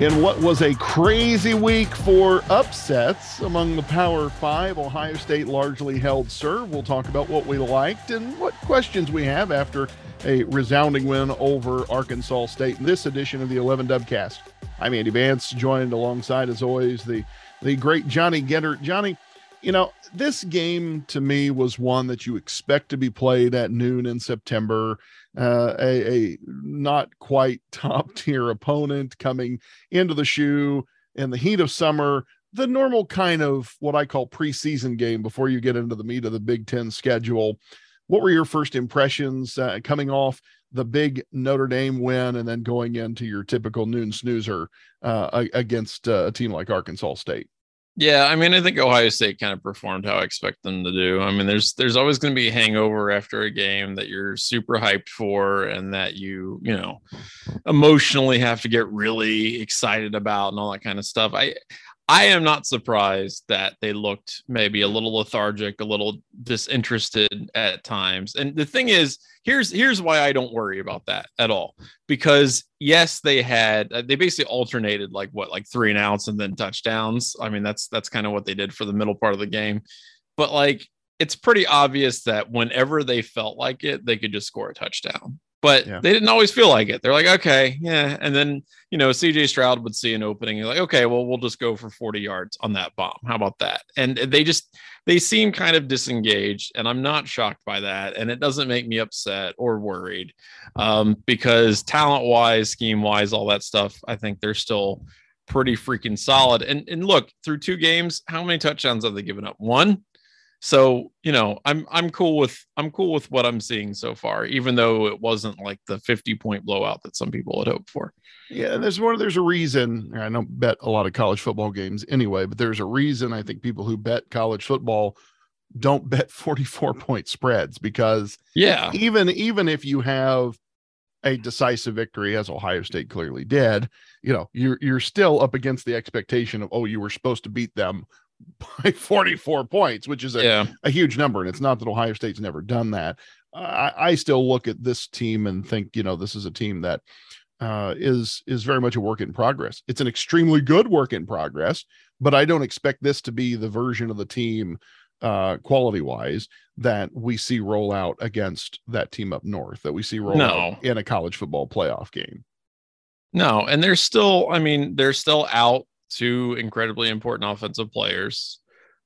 In what was a crazy week for upsets among the Power Five, Ohio State largely held serve. We'll talk about what we liked and what questions we have after a resounding win over Arkansas State in this edition of the 11 Dubcast. I'm Andy Vance, joined alongside, as always, the, the great Johnny Getter. Johnny, you know, this game to me was one that you expect to be played at noon in September. Uh, a, a not quite top tier opponent coming into the shoe in the heat of summer. The normal kind of what I call preseason game before you get into the meat of the Big Ten schedule. What were your first impressions uh, coming off the big Notre Dame win and then going into your typical noon snoozer uh, against uh, a team like Arkansas State? Yeah, I mean, I think Ohio State kind of performed how I expect them to do. I mean, there's there's always going to be a hangover after a game that you're super hyped for and that you, you know, emotionally have to get really excited about and all that kind of stuff. I I am not surprised that they looked maybe a little lethargic, a little disinterested at times. And the thing is, here's here's why I don't worry about that at all. Because yes, they had uh, they basically alternated like what like three and outs and then touchdowns. I mean, that's that's kind of what they did for the middle part of the game. But like it's pretty obvious that whenever they felt like it, they could just score a touchdown but yeah. they didn't always feel like it. They're like, okay, yeah. And then, you know, CJ Stroud would see an opening. You're like, okay, well, we'll just go for 40 yards on that bomb. How about that? And they just, they seem kind of disengaged. And I'm not shocked by that. And it doesn't make me upset or worried um, because talent wise, scheme wise, all that stuff, I think they're still pretty freaking solid. And, and look, through two games, how many touchdowns have they given up? One? So, you know, I'm I'm cool with I'm cool with what I'm seeing so far, even though it wasn't like the 50 point blowout that some people had hoped for. Yeah, there's one there's a reason. I don't bet a lot of college football games anyway, but there's a reason I think people who bet college football don't bet 44 point spreads because yeah, even even if you have a decisive victory as Ohio State clearly did, you know, you're you're still up against the expectation of oh you were supposed to beat them by 44 points, which is a, yeah. a huge number. And it's not that Ohio State's never done that. I, I still look at this team and think, you know, this is a team that uh, is is very much a work in progress. It's an extremely good work in progress, but I don't expect this to be the version of the team uh, quality wise that we see roll out against that team up north that we see roll no. out in a college football playoff game. No, and they're still, I mean, they're still out two incredibly important offensive players.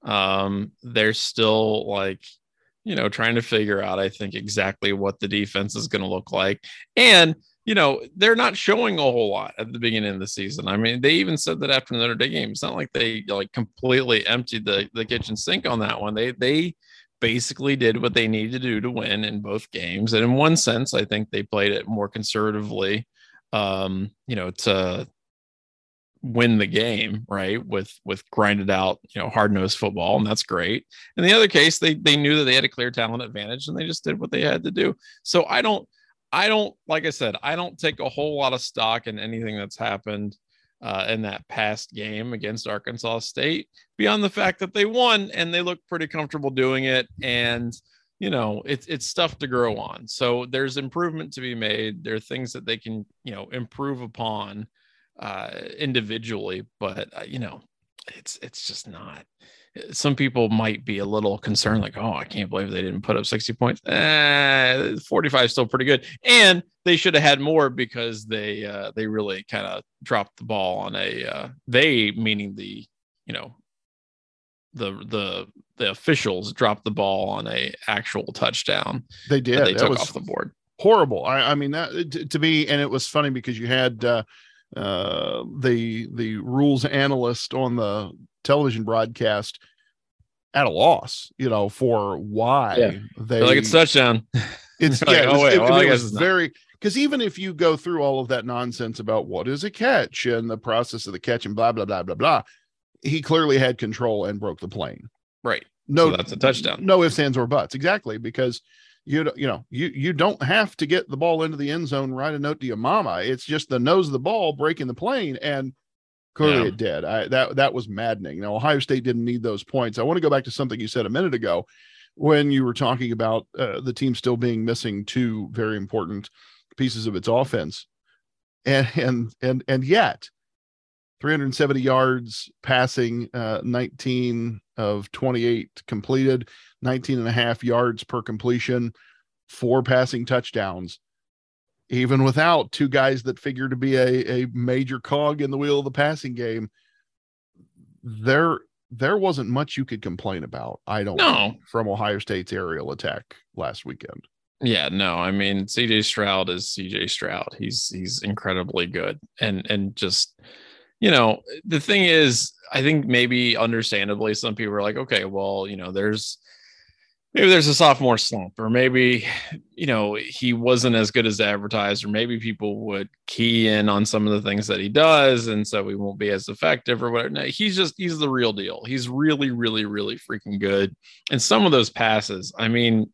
Um, they're still like, you know, trying to figure out, I think, exactly what the defense is going to look like. And, you know, they're not showing a whole lot at the beginning of the season. I mean, they even said that after the Notre Dame game. It's not like they like completely emptied the, the kitchen sink on that one. They, they, basically did what they needed to do to win in both games. And in one sense, I think they played it more conservatively, um, you know, to win the game right with with grinded out you know hard nosed football and that's great. In the other case they they knew that they had a clear talent advantage and they just did what they had to do. So i don't i don't like i said i don't take a whole lot of stock in anything that's happened uh, in that past game against arkansas state beyond the fact that they won and they look pretty comfortable doing it and you know it's it's stuff to grow on. So there's improvement to be made. There are things that they can you know improve upon uh, individually, but uh, you know, it's it's just not. Some people might be a little concerned, like, "Oh, I can't believe they didn't put up 60 points." Eh, 45 is still pretty good, and they should have had more because they uh, they really kind of dropped the ball on a uh, they meaning the you know the the the officials dropped the ball on a actual touchdown. They did. They that took off the board. Horrible. I, I mean that to, to, me, and it was funny because you had uh, uh, the the rules analyst on the television broadcast at a loss, you know, for why yeah. they They're like it's touchdown. It's yeah, like, oh, wait, it, well, it was very because even if you go through all of that nonsense about what is a catch and the process of the catch and blah blah blah blah blah, he clearly had control and broke the plane. Right. No, so that's a touchdown. No ifs, ands, or buts. Exactly because you you know you you don't have to get the ball into the end zone write a note to your mama. It's just the nose of the ball breaking the plane and clearly yeah. it did. I, that that was maddening. Now ohio state didn't need those points. I want to go back to something you said a minute ago when you were talking about uh, the team still being missing two very important pieces of its offense. And and and and yet 370 yards passing, uh, 19 of 28 completed, 19 and a half yards per completion, four passing touchdowns. Even without two guys that figure to be a, a major cog in the wheel of the passing game, there there wasn't much you could complain about. I don't know from Ohio State's aerial attack last weekend. Yeah, no, I mean CJ Stroud is CJ Stroud. He's he's incredibly good. And and just you know, the thing is, I think maybe understandably some people are like, okay, well, you know, there's maybe there's a sophomore slump, or maybe, you know, he wasn't as good as advertised, or maybe people would key in on some of the things that he does, and so he won't be as effective or whatever. No, he's just he's the real deal. He's really, really, really freaking good. And some of those passes, I mean,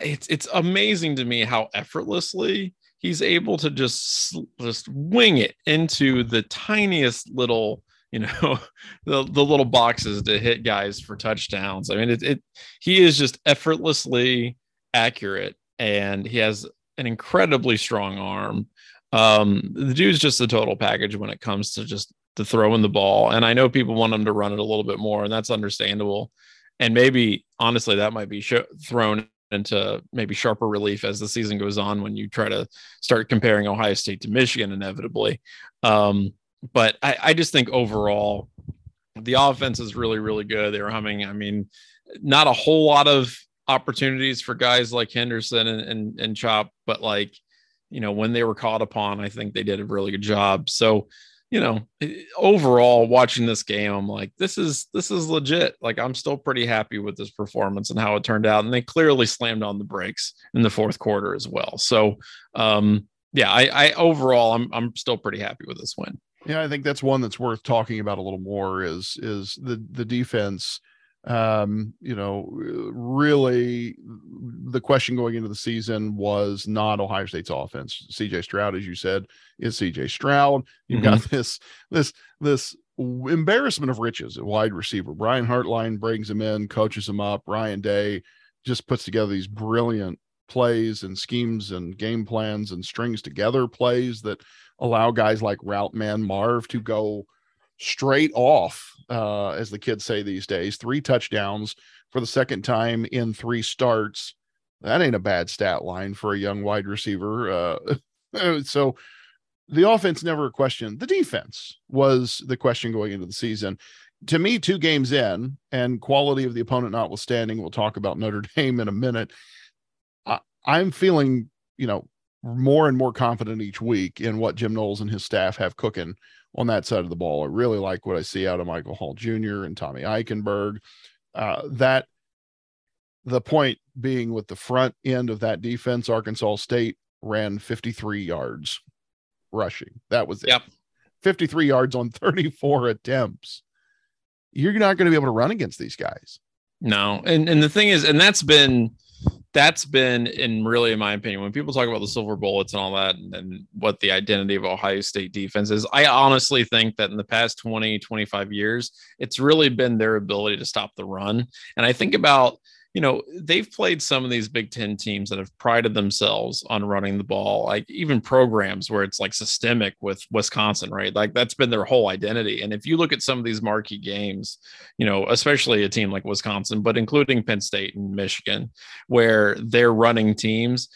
it's it's amazing to me how effortlessly he's able to just just wing it into the tiniest little you know the, the little boxes to hit guys for touchdowns. I mean it, it he is just effortlessly accurate and he has an incredibly strong arm. Um the dude's just a total package when it comes to just to throwing the ball. And i know people want him to run it a little bit more and that's understandable. And maybe honestly that might be sh- thrown into maybe sharper relief as the season goes on when you try to start comparing Ohio State to Michigan inevitably. Um, but I, I just think overall the offense is really, really good. They were humming. I mean, not a whole lot of opportunities for guys like Henderson and, and, and Chop, but like, you know, when they were caught upon, I think they did a really good job. So, you know, overall watching this game, I'm like, this is this is legit. Like I'm still pretty happy with this performance and how it turned out. And they clearly slammed on the brakes in the fourth quarter as well. So um yeah, I, I overall I'm I'm still pretty happy with this win. Yeah, I think that's one that's worth talking about a little more is is the the defense um you know really the question going into the season was not ohio state's offense. Cj stroud as you said is cj stroud. You've mm-hmm. got this this this embarrassment of riches at wide receiver. Brian hartline brings him in coaches him up. Ryan day just puts together these brilliant plays and schemes and game plans and strings together plays that allow guys like route man marv to go straight off, uh, as the kids say these days. Three touchdowns for the second time in three starts. That ain't a bad stat line for a young wide receiver. Uh, so the offense never a question. The defense was the question going into the season. To me, two games in, and quality of the opponent notwithstanding, we'll talk about Notre Dame in a minute. I, I'm feeling, you know, more and more confident each week in what Jim Knowles and his staff have cooking on that side of the ball. I really like what I see out of Michael Hall Jr. and Tommy Eichenberg. Uh, that the point being with the front end of that defense, Arkansas State ran 53 yards rushing. That was it. Yep. 53 yards on 34 attempts. You're not going to be able to run against these guys. No. And and the thing is, and that's been that's been in really in my opinion when people talk about the silver bullets and all that and, and, what the identity of ohio state defense is i honestly think that in the past 20 25 years it's really been their ability to stop the run. And i think about you know, they've played some of these Big Ten teams that have prided themselves on running the ball, like even programs where it's like systemic with Wisconsin, right? Like that's been their whole identity. And if you look at some of these marquee games, you know, especially a team like Wisconsin, but including Penn State and Michigan, where they're running teams,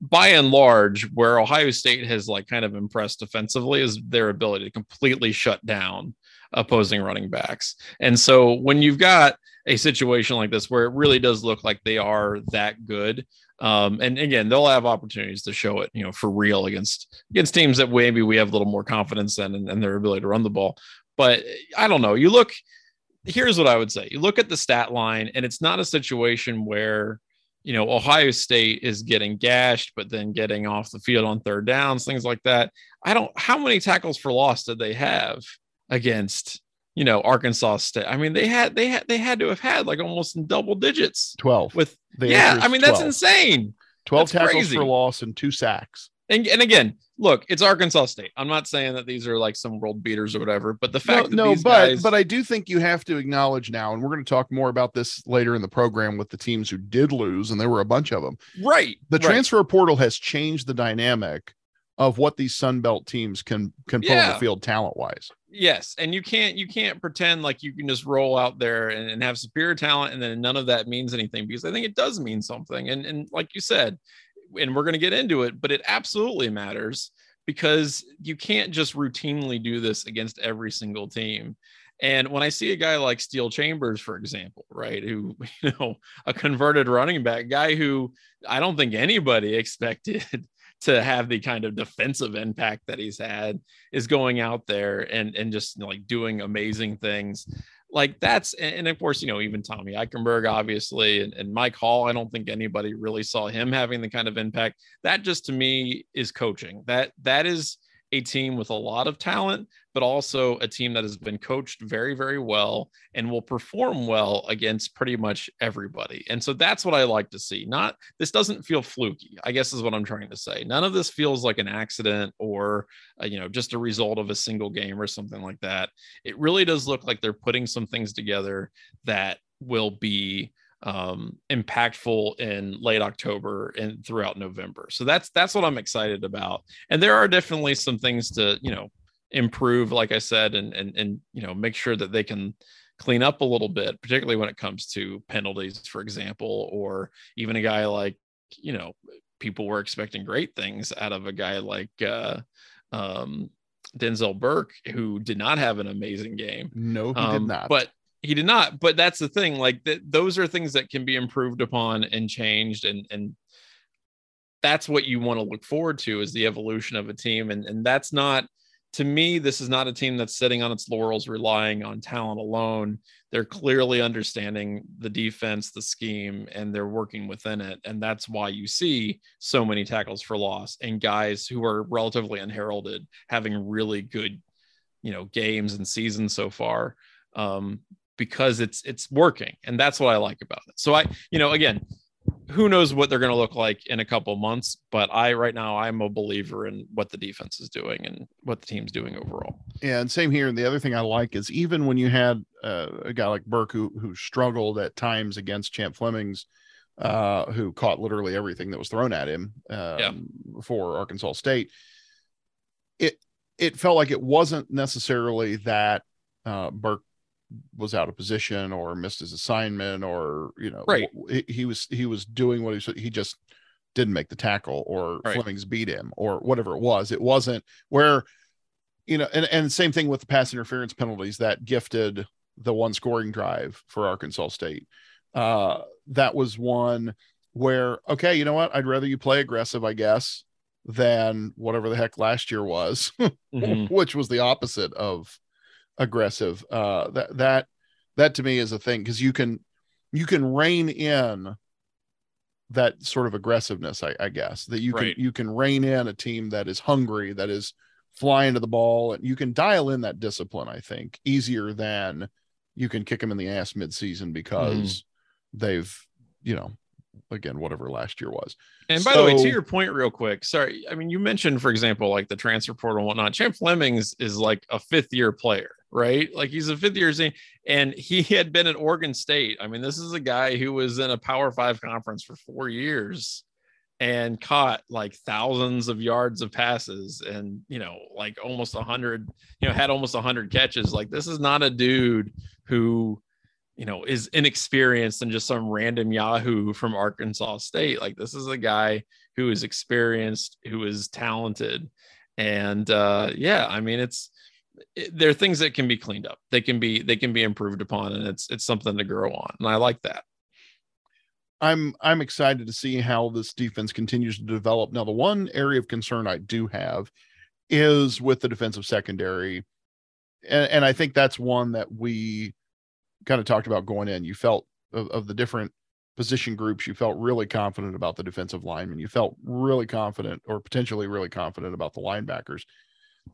by and large, where Ohio State has like kind of impressed defensively is their ability to completely shut down opposing running backs. And so when you've got a situation like this where it really does look like they are that good, um, and again, they'll have opportunities to show it, you know, for real against against teams that maybe we have a little more confidence in and, and their ability to run the ball. But I don't know. You look. Here's what I would say: you look at the stat line, and it's not a situation where you know Ohio State is getting gashed, but then getting off the field on third downs, things like that. I don't. How many tackles for loss did they have? Against you know Arkansas State. I mean, they had they had they had to have had like almost in double digits. Twelve with the yeah. I mean, 12. that's insane. Twelve that's tackles crazy. for loss and two sacks. And, and again, look, it's Arkansas State. I'm not saying that these are like some world beaters or whatever, but the fact no, no but guys... but I do think you have to acknowledge now, and we're going to talk more about this later in the program with the teams who did lose, and there were a bunch of them. Right. The right. transfer portal has changed the dynamic of what these Sun Belt teams can can put on the field talent wise. Yes, and you can't you can't pretend like you can just roll out there and, and have superior talent and then none of that means anything because I think it does mean something. And and like you said, and we're going to get into it, but it absolutely matters because you can't just routinely do this against every single team. And when I see a guy like Steele Chambers, for example, right, who you know a converted running back guy who I don't think anybody expected to have the kind of defensive impact that he's had is going out there and and just like doing amazing things. Like that's and of course you know even tommy eichenberg obviously and, and mike hall i don't think anybody really saw him having the kind of impact. That just to me is coaching. That that is a team with a lot of talent but also a team that has been coached very very well and will perform well against pretty much everybody. And so that's what i like to see. Not this doesn't feel fluky i guess is what i'm trying to say. None of this feels like an accident or uh, you know just a result of a single game or something like that. It really does look like they're putting some things together that will be um impactful in late october and throughout november. So that's that's what i'm excited about. And there are definitely some things to you know improve like i said and and and you know make sure that they can clean up a little bit particularly when it comes to penalties for example or even a guy like you know people were expecting great things out of a guy like uh um denzel burke who did not have an amazing game. No, he um, did not. But he did not. But that's the thing. Like that, those are things that can be improved upon and changed, and and that's what you want to look forward to is the evolution of a team. And and that's not to me. This is not a team that's sitting on its laurels, relying on talent alone. They're clearly understanding the defense, the scheme, and they're working within it. And that's why you see so many tackles for loss and guys who are relatively unheralded having really good, you know, games and seasons so far um, because it's it's working, and that's what I like about it. So I, you know, again, who knows what they're going to look like in a couple months, but I right now I'm a believer in what the defense is doing and what the team's doing overall. Yeah, and same here. And the other thing I like is even when you had uh, a guy like Burke who who struggled at times against Champ Flemings, uh, who caught literally everything that was thrown at him um, Yeah. for Arkansas State. It it felt like it wasn't necessarily that uh, Burke was out of position or missed his assignment or you know Right. he, he was he was doing what he should he just didn't make the tackle or Right. Flemings beat him or whatever it was. It wasn't where you know, and, and same thing with the pass interference penalties that gifted the one scoring drive for Arkansas State. Uh, that was one where, okay, you know what? I'd rather you play aggressive, I guess, than whatever the heck last year was, Mhm. which was the opposite of aggressive. Uh, that, that, that to me is a thing because you can, you can rein in that sort of aggressiveness, I, I guess, that you Right. can, you can rein in a team that is hungry, that is, flying to the ball and you can dial in that discipline i think easier than you can kick them in the ass midseason because they've you know again whatever last year was And by the way, to your point, real quick, sorry. I mean, you mentioned, for example, like the transfer portal and whatnot. Champ Flemings is like a fifth year player, right? Like he's a fifth year, se- and he had been at Oregon State. I mean, this is a guy who was in a Power Five conference for four years and caught like thousands of yards of passes and you know like almost a hundred you know had almost a hundred catches like this is not a dude who you know is inexperienced and just some random yahoo from arkansas state like this is a guy who is experienced who is talented and uh yeah i mean it's there are things that can be cleaned up. They can be they can be improved upon and it's it's something to grow on and i like that. I'm i'm excited to see how this defense continues to develop. Now the one area of concern i do have is with the defensive secondary and, and i think that's one that we kind of talked about going in. You felt of, of the different position groups you felt really confident about the defensive linemen. You felt really confident or potentially really confident about the linebackers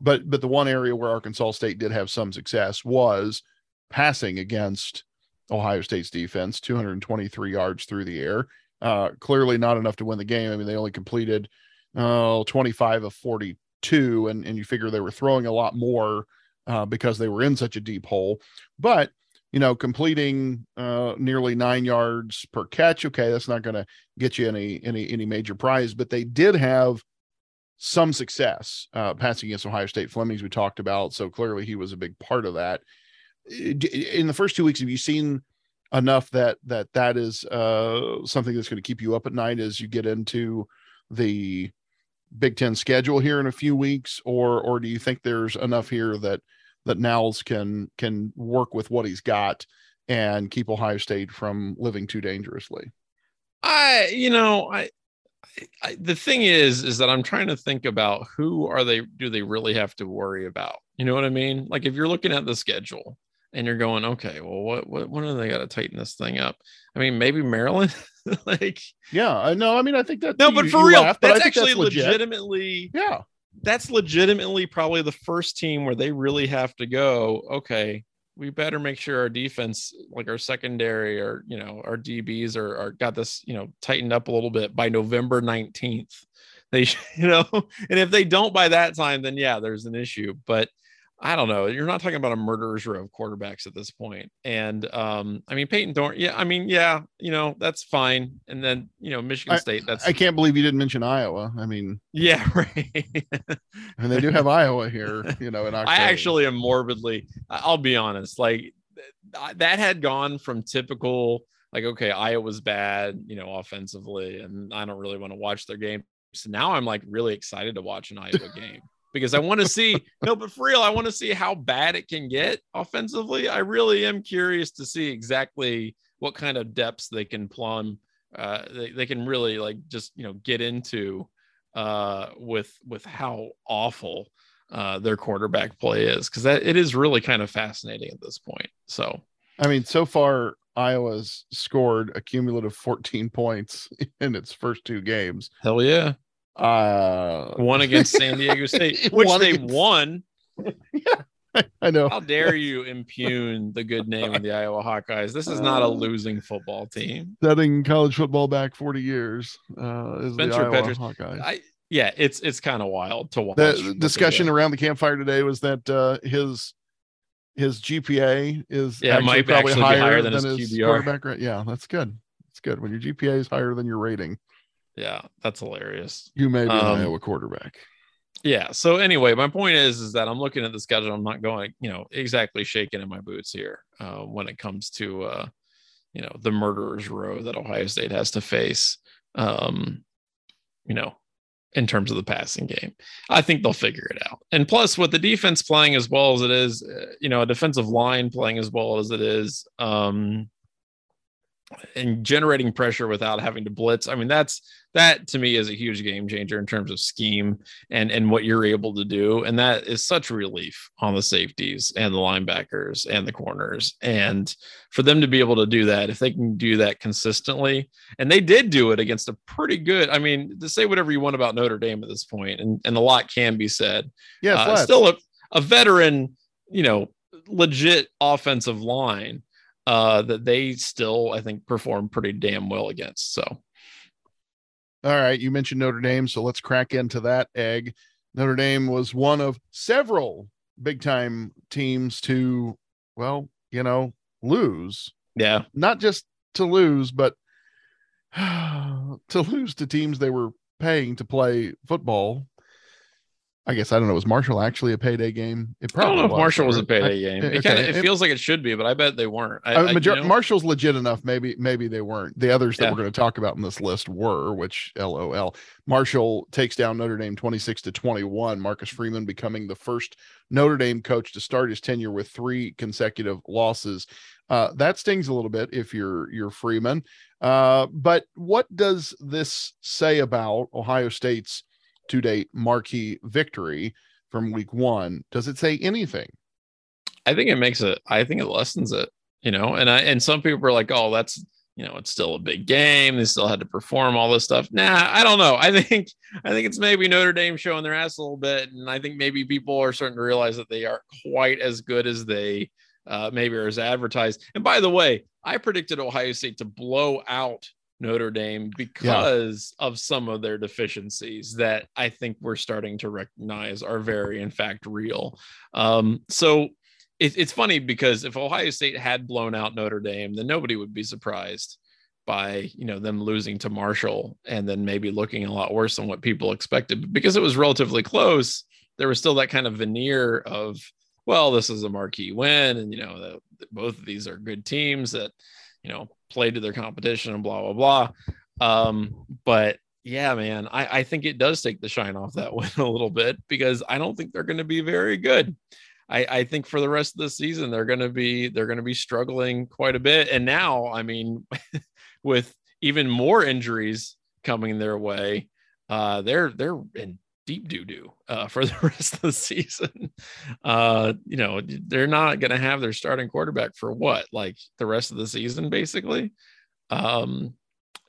but but the one area where arkansas state did have some success was passing against ohio state's defense 223 yards through the air uh clearly not enough to win the game i mean they only completed uh 25 of 42 and and you figure they were throwing a lot more uh because they were in such a deep hole but you know, completing uh, nearly nine yards per catch. Okay, that's not going to get you any any any major prize, but they did have some success uh, passing against Ohio State. Flemings we talked about, so clearly he was a big part of that. In the first two weeks, have you seen enough that that that is uh, something that's going to keep you up at night as you get into the Big Ten schedule here in a few weeks, or or do you think there's enough here that that Knowles can can work with what he's got and keep Ohio State from living too dangerously? I, you know, I, I, the thing is, is that I'm trying to think about who are they? Do they really have to worry about? You know what I mean? Like if you're looking at the schedule and you're going, okay, well, what, what, when are they got to tighten this thing up? I mean, maybe Maryland. like, yeah, I know. I mean, I think that no, but for real, laugh, that's actually that's legitimately, yeah, that's legitimately probably the first team where they really have to go. Okay, we better make sure our defense, like our secondary or you know our DBs are, are got this you know tightened up a little bit by November nineteenth. They you know, and if they don't by that time, then yeah, there's an issue. But I don't know. You're not talking about a murderer's row of quarterbacks at this point. And um, I mean, Payton Thorne, yeah, I mean, yeah, you know, that's fine. And then, you know, Michigan I, State, that's I can't believe you didn't mention Iowa. I mean, yeah, right. and they do have Iowa here, you know, in October. I actually am morbidly, I'll be honest, like that had gone from typical, like, okay, Iowa's bad, you know, offensively, and I don't really want to watch their game. So now I'm like really excited to watch an Iowa game because I want to see no, but for real, I want to see how bad it can get offensively. I really am curious to see exactly what kind of depths they can plumb. Uh, they, they can really like just you know get into uh, with with how awful uh, their quarterback play is because that it is really kind of fascinating at this point. So I mean, so far Iowa's scored a cumulative 14 points in its first two games. Hell yeah. Uh, one against San Diego State, which they against... won. yeah, I know. How dare you impugn the good name of the Iowa Hawkeyes? This is not a uh, losing football team. Setting college football back 40 years uh, is Spencer the Iowa Petras, Hawkeyes. I, yeah, it's it's kind of wild to watch. The discussion around the campfire today was that uh, his his GPA is yeah, might probably actually higher, higher than, than, his, his quarterback rate. Yeah, that's good. That's good. When your GPA is higher than your rating, yeah, that's hilarious. You may be um, an Iowa quarterback. Yeah. So anyway, my point is, is that I'm looking at the schedule. I'm not going, you know, exactly shaking in my boots here uh, when it comes to, uh, you know, the murderers row that Ohio State has to face. Um, you know, in terms of the passing game. I think they'll figure it out. And plus, with the defense playing as well as it is, uh, you know, a defensive line playing as well as it is, um, and generating pressure without having to blitz. I mean, that's that to me is a huge game changer in terms of scheme and and what you're able to do. And that is such relief on the safeties and the linebackers and the corners. And for them to be able to do that, if they can do that consistently, and they did do it against a pretty good. I mean, to say whatever you want about Notre Dame at this point, and and a lot can be said. Yeah, uh, still a, a veteran, you know, legit offensive line uh, that they still, I think, perform pretty damn well against. So, all right, you mentioned Notre Dame, so let's crack into that egg. Notre Dame was one of several big time teams to, well, you know, lose. Yeah. Not just to lose, but to lose to teams they were paying to play football I guess I don't know. Was Marshall actually a payday game? It probably I don't know if Marshall was a payday game. It, okay. kinda, it, feels like it should be, but I bet they weren't. I, I, major- you know? Marshall's legit enough. Maybe maybe they weren't. The others that yeah. we're going to talk about in this list were, which LOL. Marshall takes down Notre Dame twenty six to twenty one. Marcus Freeman becoming the first Notre Dame coach to start his tenure with three consecutive losses. Uh, that stings a little bit if you're you're Freeman. Uh, but what does this say about Ohio State's to date marquee victory from week one. Does it say anything? I think it makes it, I think it lessens it, you know, and I, and some people are like, oh, that's, you know, it's still a big game. They still had to perform all this stuff. Nah, I don't know. I think, I think it's maybe Notre Dame showing their ass a little bit. And I think maybe people are starting to realize that they aren't quite as good as they uh, maybe are as advertised. And by the way, I predicted Ohio State to blow out Notre Dame because yeah. of some of their deficiencies that I think we're starting to recognize are very, in fact, real. Um, so it, it's funny because if Ohio State had blown out Notre Dame, then nobody would be surprised. by you know them losing to Marshall and then maybe looking a lot worse than what people expected because it was relatively close. There was still that kind of veneer of well, this is a marquee win, and you know the, both of these are good teams that you know play to their competition and blah blah blah. Um, but yeah, man, I, I think it does take the shine off that win a little bit because I don't think they're going to be very good. I, I think for the rest of the season they're going to be they're going to be struggling quite a bit. And now, I mean, with even more injuries coming their way, uh, they're they're in deep doo doo uh, for the rest of the season. Uh, you know, they're not going to have their starting quarterback for what, like the rest of the season, basically. Um,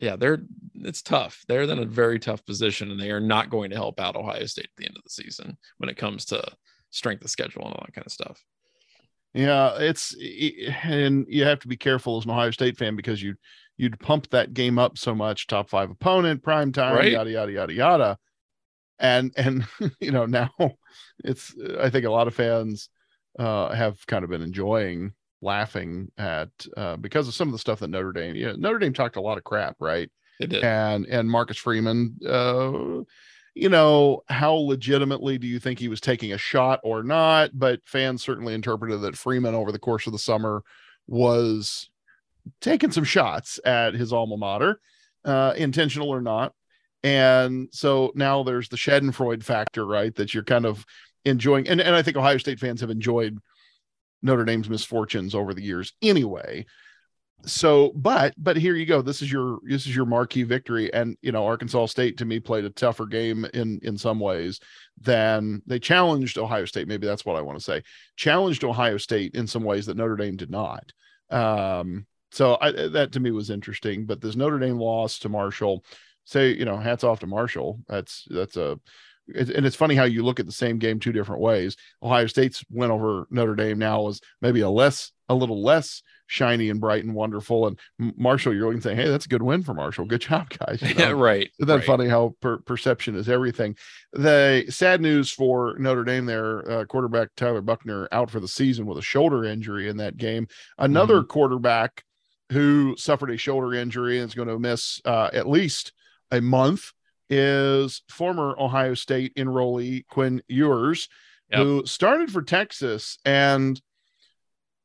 yeah, they're it's tough. They're in a very tough position, and they are not going to help out Ohio State at the end of the season when it comes to strength of schedule and all that kind of stuff. Yeah, it's and you have to be careful as an Ohio State fan because you you'd pump that game up so much, top five opponent, prime time, right? yada yada yada yada, and and you know now it's I think a lot of fans uh, have kind of been enjoying laughing at uh, because of some of the stuff that Notre Dame. Yeah, Notre Dame talked a lot of crap, right? It did. And and Marcus Freeman, uh, you know, how legitimately do you think he was taking a shot or not? But fans certainly interpreted that Freeman over the course of the summer was taking some shots at his alma mater, uh, intentional or not. And so now there's the Schadenfreude factor, right? That you're kind of enjoying, and, and I think Ohio State fans have enjoyed Notre Dame's misfortunes over the years anyway. So, but but here you go. This is your this is your marquee victory, and you know Arkansas State to me played a tougher game in in some ways than they challenged Ohio State. Maybe that's what I want to say. Challenged Ohio State in some ways that Notre Dame did not. Um, so I, that to me was interesting. But this Notre Dame loss to Marshall, say you know hats off to Marshall. That's that's a and it's funny how you look at the same game two different ways. Ohio State's win over Notre Dame now is maybe a less, a little less shiny and bright and wonderful. And Marshall, you're looking saying, "Hey, that's a good win for Marshall. Good job, guys." You know? yeah, right. Isn't that right. funny how per- perception is everything? The sad news for Notre Dame, there, uh, quarterback Tyler Buchner out for the season with a shoulder injury in that game. Another mm-hmm. quarterback who suffered a shoulder injury and is going to miss uh, at least a month is former Ohio State enrollee Quinn Ewers, yep. who started for Texas and,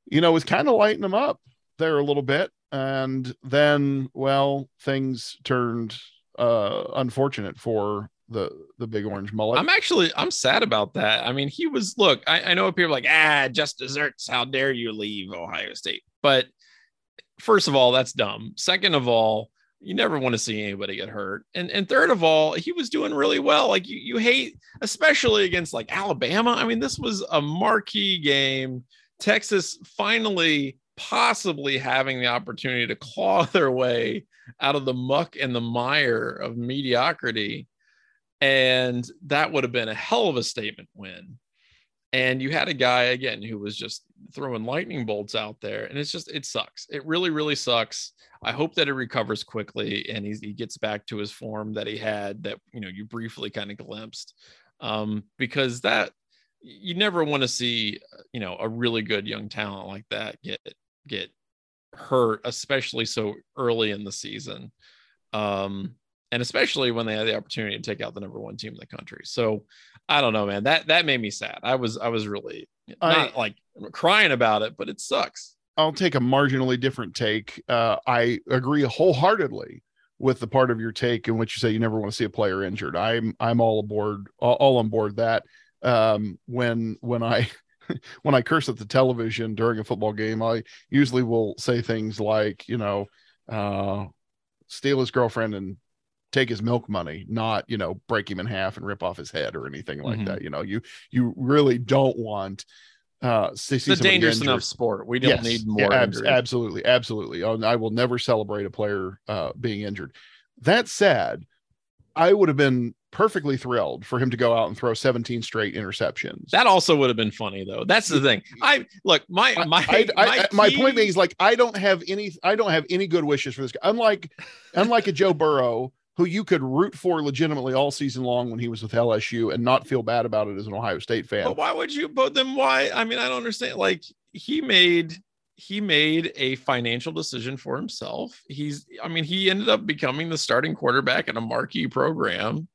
you know, was kind of lighting them up there a little bit. And then, well, things turned uh, unfortunate for the the big orange mullet. I'm actually I'm sad about that. I mean, he was look. I, I know people like, ah, just desserts. How dare you leave Ohio State? But first of all, that's dumb. Second of all, you never want to see anybody get hurt. And and third of all, he was doing really well. Like you you hate, especially against like Alabama. I mean, this was a marquee game. Texas finally possibly having the opportunity to claw their way out of the muck and the mire of mediocrity. And that would have been a hell of a statement win. And you had a guy again who was just throwing lightning bolts out there. And it's just, it sucks. It really, really sucks. I hope that it recovers quickly and he gets back to his form that he had that you know you briefly kind of glimpsed, um, because that you never want to see you know a really good young talent like that get get hurt, especially so early in the season, um, and especially when they had the opportunity to take out the number one team in the country. So I don't know, man. That that made me sad. I was I was really not I, like crying about it, but it sucks. I'll take a marginally different take. Uh, I agree wholeheartedly with the part of your take in which you say you never want to see a player injured. I'm I'm all aboard, all, all on board that. Um, when when I when I curse at the television during a football game, I usually will say things like, you know, uh, steal his girlfriend and take his milk money, not you know break him in half and rip off his head or anything like mm-hmm. that. You know, you you really don't want uh, it's a dangerous injured. enough sport. We don't yes. need more. Yeah, ab- absolutely, absolutely. Oh, I will never celebrate a player uh, being injured. That said, I would have been perfectly thrilled for him to go out and throw 17 straight interceptions. That also would have been funny though. That's the thing. I look my my I, I, my, I, my point being is like I don't have any I don't have any good wishes for this guy. Unlike unlike a Joe Burrow who you could root for legitimately all season long when he was with LSU and not feel bad about it as an Ohio State fan. But why would you? But then why? I mean, I don't understand. Like he made he made a financial decision for himself. He's, I mean, he ended up becoming the starting quarterback in a marquee program,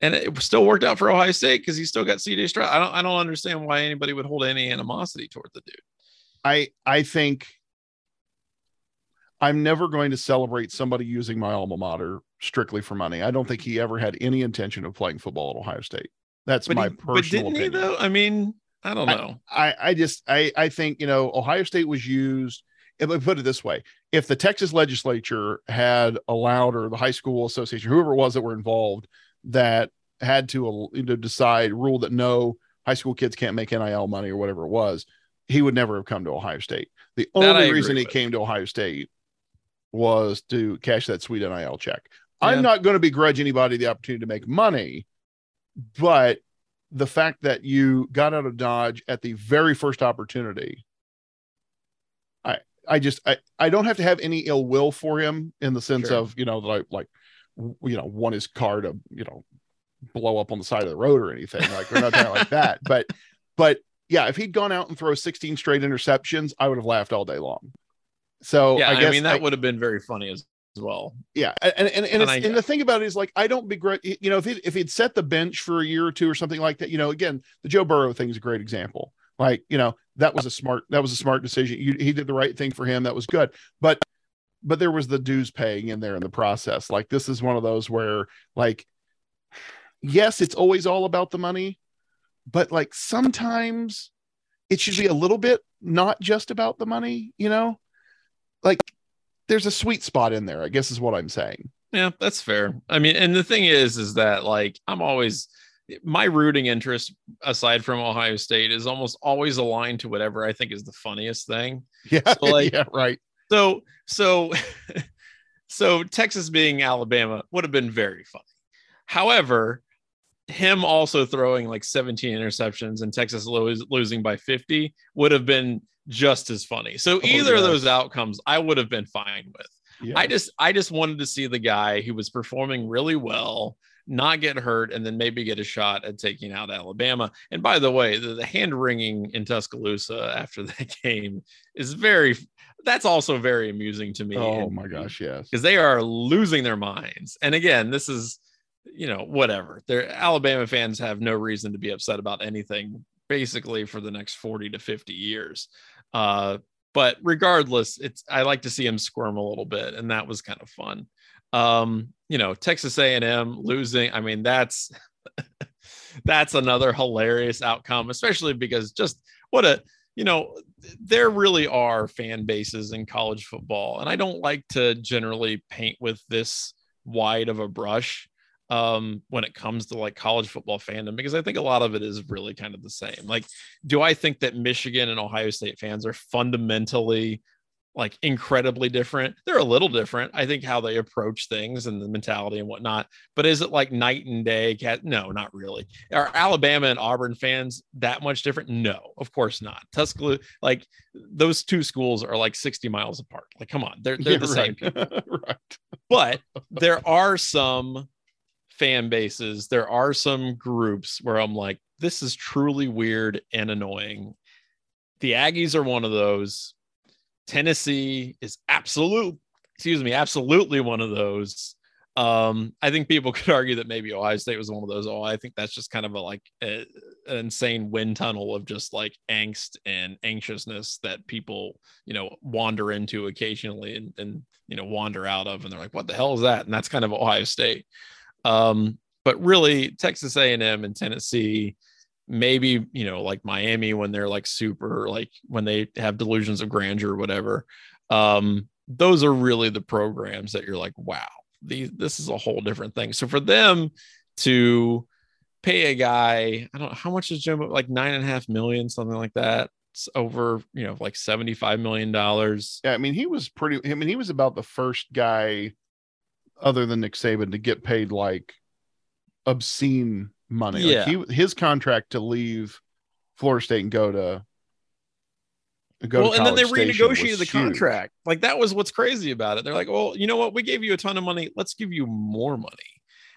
and it still worked out for Ohio State because he still got CJ Stroud. I don't, I don't understand why anybody would hold any animosity toward the dude. I, I think I'm never going to celebrate somebody using my alma mater strictly for money. I don't think he ever had any intention of playing football at Ohio State. That's but my he, personal but didn't opinion. he though? I mean, I don't know. I, I just I I think you know Ohio State was used. If I put it this way, if the Texas legislature had allowed or the high school association, whoever it was that were involved, that had to you know, decide rule that no high school kids can't make NIL money or whatever it was, he would never have come to Ohio State. The That only reason he with. came to Ohio State was to cash that sweet NIL check. Yeah. I'm not going to begrudge anybody the opportunity to make money, but the fact that you got out of Dodge at the very first opportunity, I I just I, I don't have to have any ill will for him in the sense Sure. of you know that I like you know want his car to you know blow up on the side of the road or anything like or nothing like that. But but yeah, if he'd gone out and throw 16 straight interceptions, I would have laughed all day long. So yeah, I I, mean that I- would have been very funny as, as well. yeah, and and and, And it's, I- and the thing about it is like I don't begrudge you know if he if he'd set the bench for a year or two or something like that, you know, again the Joe Burrow thing is a great example. Like you know that was a smart that was a smart decision. You, he did the right thing for him. That was good, but but there was the dues paying in there in the process. Like this is one of those where like yes, it's always all about the money, but like sometimes it should be a little bit not just about the money. You know, like there's a sweet spot in there. I guess is what I'm saying. Yeah, that's fair. I mean, and the thing is, is that like I'm always my rooting interest aside from Ohio State is almost always aligned to whatever I think is the funniest thing. Yeah, So, like- yeah, right. So, so, so Texas being Alabama would have been very funny. However, him also throwing like 17 interceptions and Texas lo- losing by 50 would have been just as funny. So oh, either of those outcomes I would have been fine with. Yeah. I just I just wanted to see the guy who was performing really well not get hurt and then maybe get a shot at taking out Alabama. And by the way, the, the hand wringing in Tuscaloosa after that game is very that's also very amusing to me. oh my gosh, yes. Because they are losing their minds. And again, this is you know, whatever. They're Alabama fans have no reason to be upset about anything basically for the next 40 to 50 years. Uh, but regardless, it's I like to see him squirm a little bit, and that was kind of fun. Um, you know, Texas A&M losing. I mean, that's that's another hilarious outcome, especially because just what a you know, there really are fan bases in college football, and I don't like to generally paint with this wide of a brush um when it comes to like college football fandom because I think a lot of it is really kind of the same. Like do I think that Michigan and Ohio State fans are fundamentally like incredibly different? They're a little different. I think how they approach things and the mentality and whatnot. But is it like night and day? Cat? No, not really. Are Alabama and Auburn fans that much different? No, of course not. Tuscaloosa, like those two schools are like 60 miles apart. Like, come on, they're they're Yeah, the same people right. but there are some fan bases, there are some groups where I'm like, this is truly weird and annoying. The Aggies are one of those. Tennessee is absolute, excuse me, absolutely one of those. Um, I think people could argue that maybe Ohio State was one of those. Oh, I think that's just kind of a like a, an insane wind tunnel of just like angst and anxiousness that people, you know, wander into occasionally and, and you know wander out of, and they're like, "What the hell is that?" And that's kind of Ohio State. Um, but really, Texas A&M and Tennessee, maybe you know, like Miami when they're like super, like when they have delusions of grandeur or whatever. Um, those are really the programs that you're like, wow, these this is a whole different thing. So for them to pay a guy, I don't know how much is Jimbo, like nine and a half million, something like that. It's over, you know, like $75 million. Yeah, I mean, he was pretty. I mean, he was about the first guy, other than Nick Saban, to get paid like obscene money. Like he, his contract to leave Florida State and go to go. well, and then they renegotiated the huge. contract. Like that was what's crazy about it. They're like, well, you know what? We gave you a ton of money. Let's give you more money.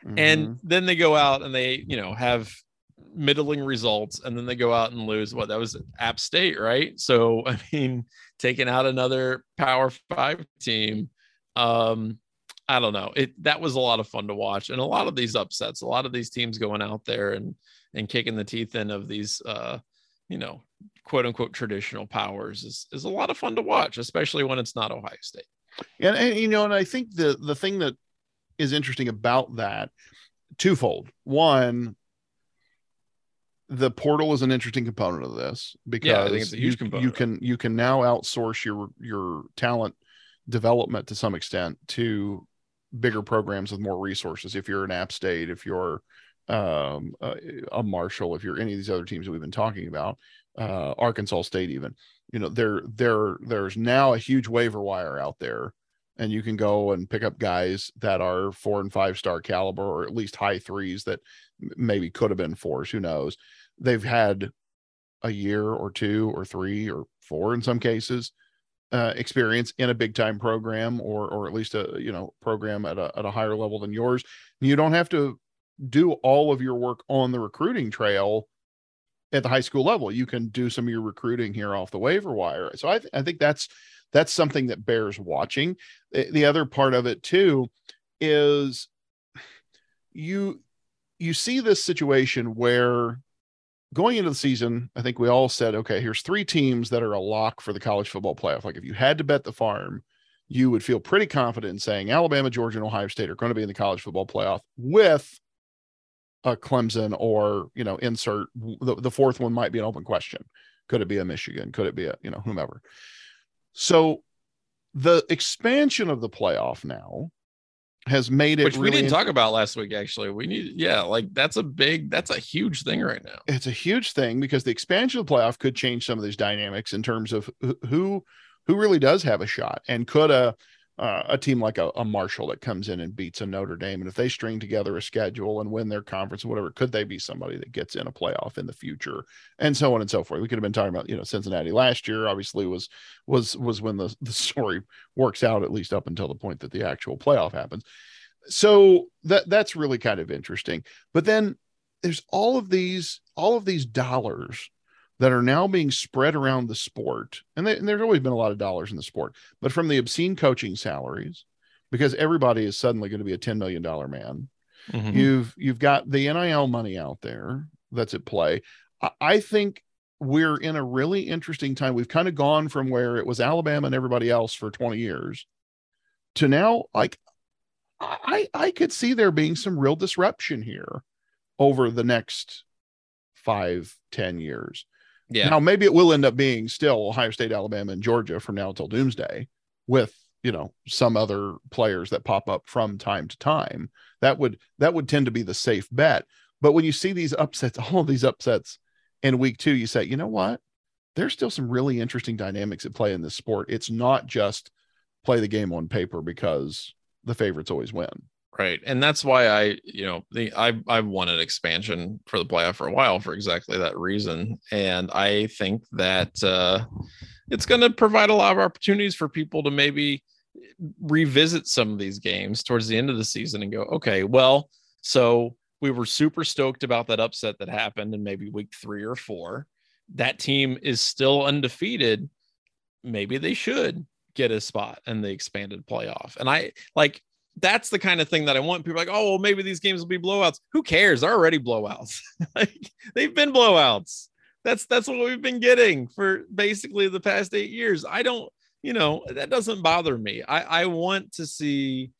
Mhm. And then they go out and they, you know, have middling results and then they go out and lose what that was App State, right? So I mean, taking out another Power 5 team um I don't know. It that was a lot of fun to watch and a lot of these upsets, a lot of these teams going out there and and kicking the teeth in of these uh you know, quote unquote traditional powers is is a lot of fun to watch, especially when it's not Ohio State. And, and you know, and I think the the thing that is interesting about that twofold. One, the portal is an interesting component of this because yeah, I think it's a huge you, you can you can now outsource your your talent development to some extent to bigger programs with more resources. If you're an App State, if you're um, a, a Marshall, if you're any of these other teams that we've been talking about, uh, Arkansas State, even, you know, there there there's now a huge waiver wire out there and you can go and pick up guys that are four and five star caliber or at least high threes that maybe could have been fours who knows they've had a year or two or three or four in some cases uh, experience in a big time program or or at least a you know program at a, at a higher level than yours you don't have to do all of your work on the recruiting trail at the high school level you can do some of your recruiting here off the waiver wire so i, th- I think that's that's something that bears watching. The other part of it too is you you see this situation where going into the season, I think we all said, okay, here's three teams that are a lock for the college football playoff. Like if you had to bet the farm, you would feel pretty confident in saying Alabama, Georgia, and Ohio State are going to be in the college football playoff with a Clemson or, you know, insert the, the fourth one might be an open question. Could it be a Michigan? Could it be a, you know, whomever? So the expansion of the playoff now has made it which really we didn't talk about last week actually. We need yeah like that's a big that's a huge thing right now. It's a huge thing because the expansion of the playoff could change some of these dynamics in terms of who who really does have a shot and could a uh, a team like a, a, Marshall that comes in and beats a Notre Dame, and if they string together a schedule and win their conference whatever, could they be somebody that gets in a playoff in the future, and so on and so forth? We could have been talking about you know Cincinnati last year. Obviously, was was was when the the story works out at least up until the point that the actual playoff happens. So that that's really kind of interesting. But then there's all of these all of these dollars that are now being spread around the sport. And, they, and, there's always been a lot of dollars in the sport, but from the obscene coaching salaries, because everybody is suddenly going to be a $10 million man. Mm-hmm. You've you've got the NIL money out there that's at play. I, I think we're in a really interesting time. We've kind of gone from where it was Alabama and everybody else for 20 years to now, like I I could see there being some real disruption here over the next five ten years yeah. Now maybe it will end up being still Ohio State, Alabama, and Georgia from now until doomsday, with you know some other players that pop up from time to time. That would that would tend to be the safe bet. But when you see these upsets, all these upsets in week two, you say, you know what? There's still some really interesting dynamics at play in this sport. It's not just play the game on paper because the favorites always win. Right. And that's why I, you know, the I I wanted expansion for the playoff for a while for exactly that reason. And I think that uh it's going to provide a lot of opportunities for people to maybe revisit some of these games towards the end of the season and go, okay, well, so we were super stoked about that upset that happened in maybe week 3 or 4. That team is still undefeated. Maybe they should get a spot in the expanded playoff. And I like that's the kind of thing that I want. People like, oh, well, maybe these games will be blowouts. Who cares? They're already blowouts. like, they've been blowouts. That's that's what we've been getting for basically the past eight years. I don't, you know, that doesn't bother me. I I want to see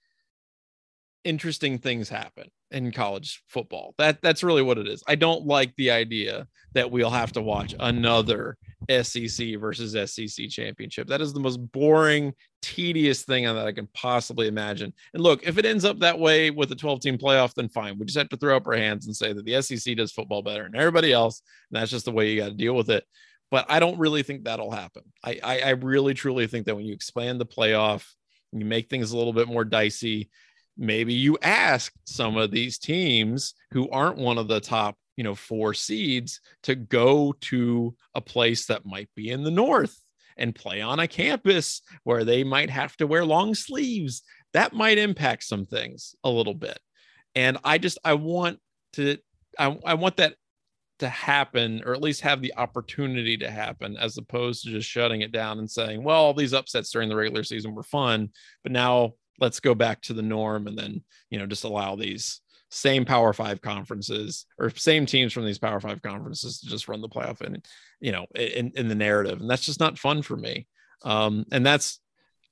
interesting things happen in college football. That that's really what it is. I don't like the idea that we'll have to watch another SEC versus SEC championship. That is the most boring, tedious thing that I can possibly imagine. And look, if it ends up that way with a 12 team playoff, then fine. We just have to throw up our hands and say that the SEC does football better than everybody else. And that's just the way you got to deal with it. But I don't really think that'll happen. I, I, I really truly think that when you expand the playoff, you make things a little bit more dicey maybe you ask some of these teams who aren't one of the top you know four seeds to go to a place that might be in the north and play on a campus where they might have to wear long sleeves. That might impact some things a little bit. And i just i want to i, I want that to happen or at least have the opportunity to happen as opposed to just shutting it down and saying well all these upsets during the regular season were fun but now let's go back to the norm and then you know just allow these same power five conferences or same teams from these power five conferences to just run the playoff and you know in, in the narrative. And that's just not fun for me. Um and that's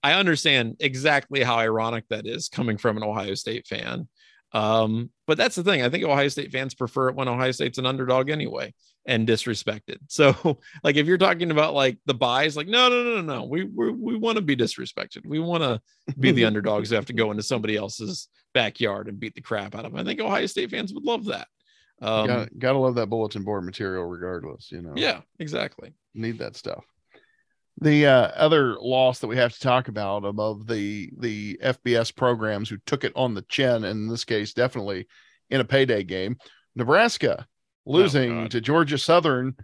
i understand exactly how ironic that is coming from an ohio state fan. Um, but that's the thing. I think Ohio State fans prefer it when Ohio State's an underdog anyway and disrespected. So, like, if you're talking about like the buys, like, no, no, no, no, no, we we we want to be disrespected. We want to be the underdogs who have to go into somebody else's backyard and beat the crap out of them. I think Ohio State fans would love that. Um, gotta, gotta love that bulletin board material, regardless. You know. Yeah, exactly. Need that stuff. The uh, other loss that we have to talk about above the the FBS programs who took it on the chin, and in this case, definitely in a payday game, Nebraska losing oh, to Georgia Southern,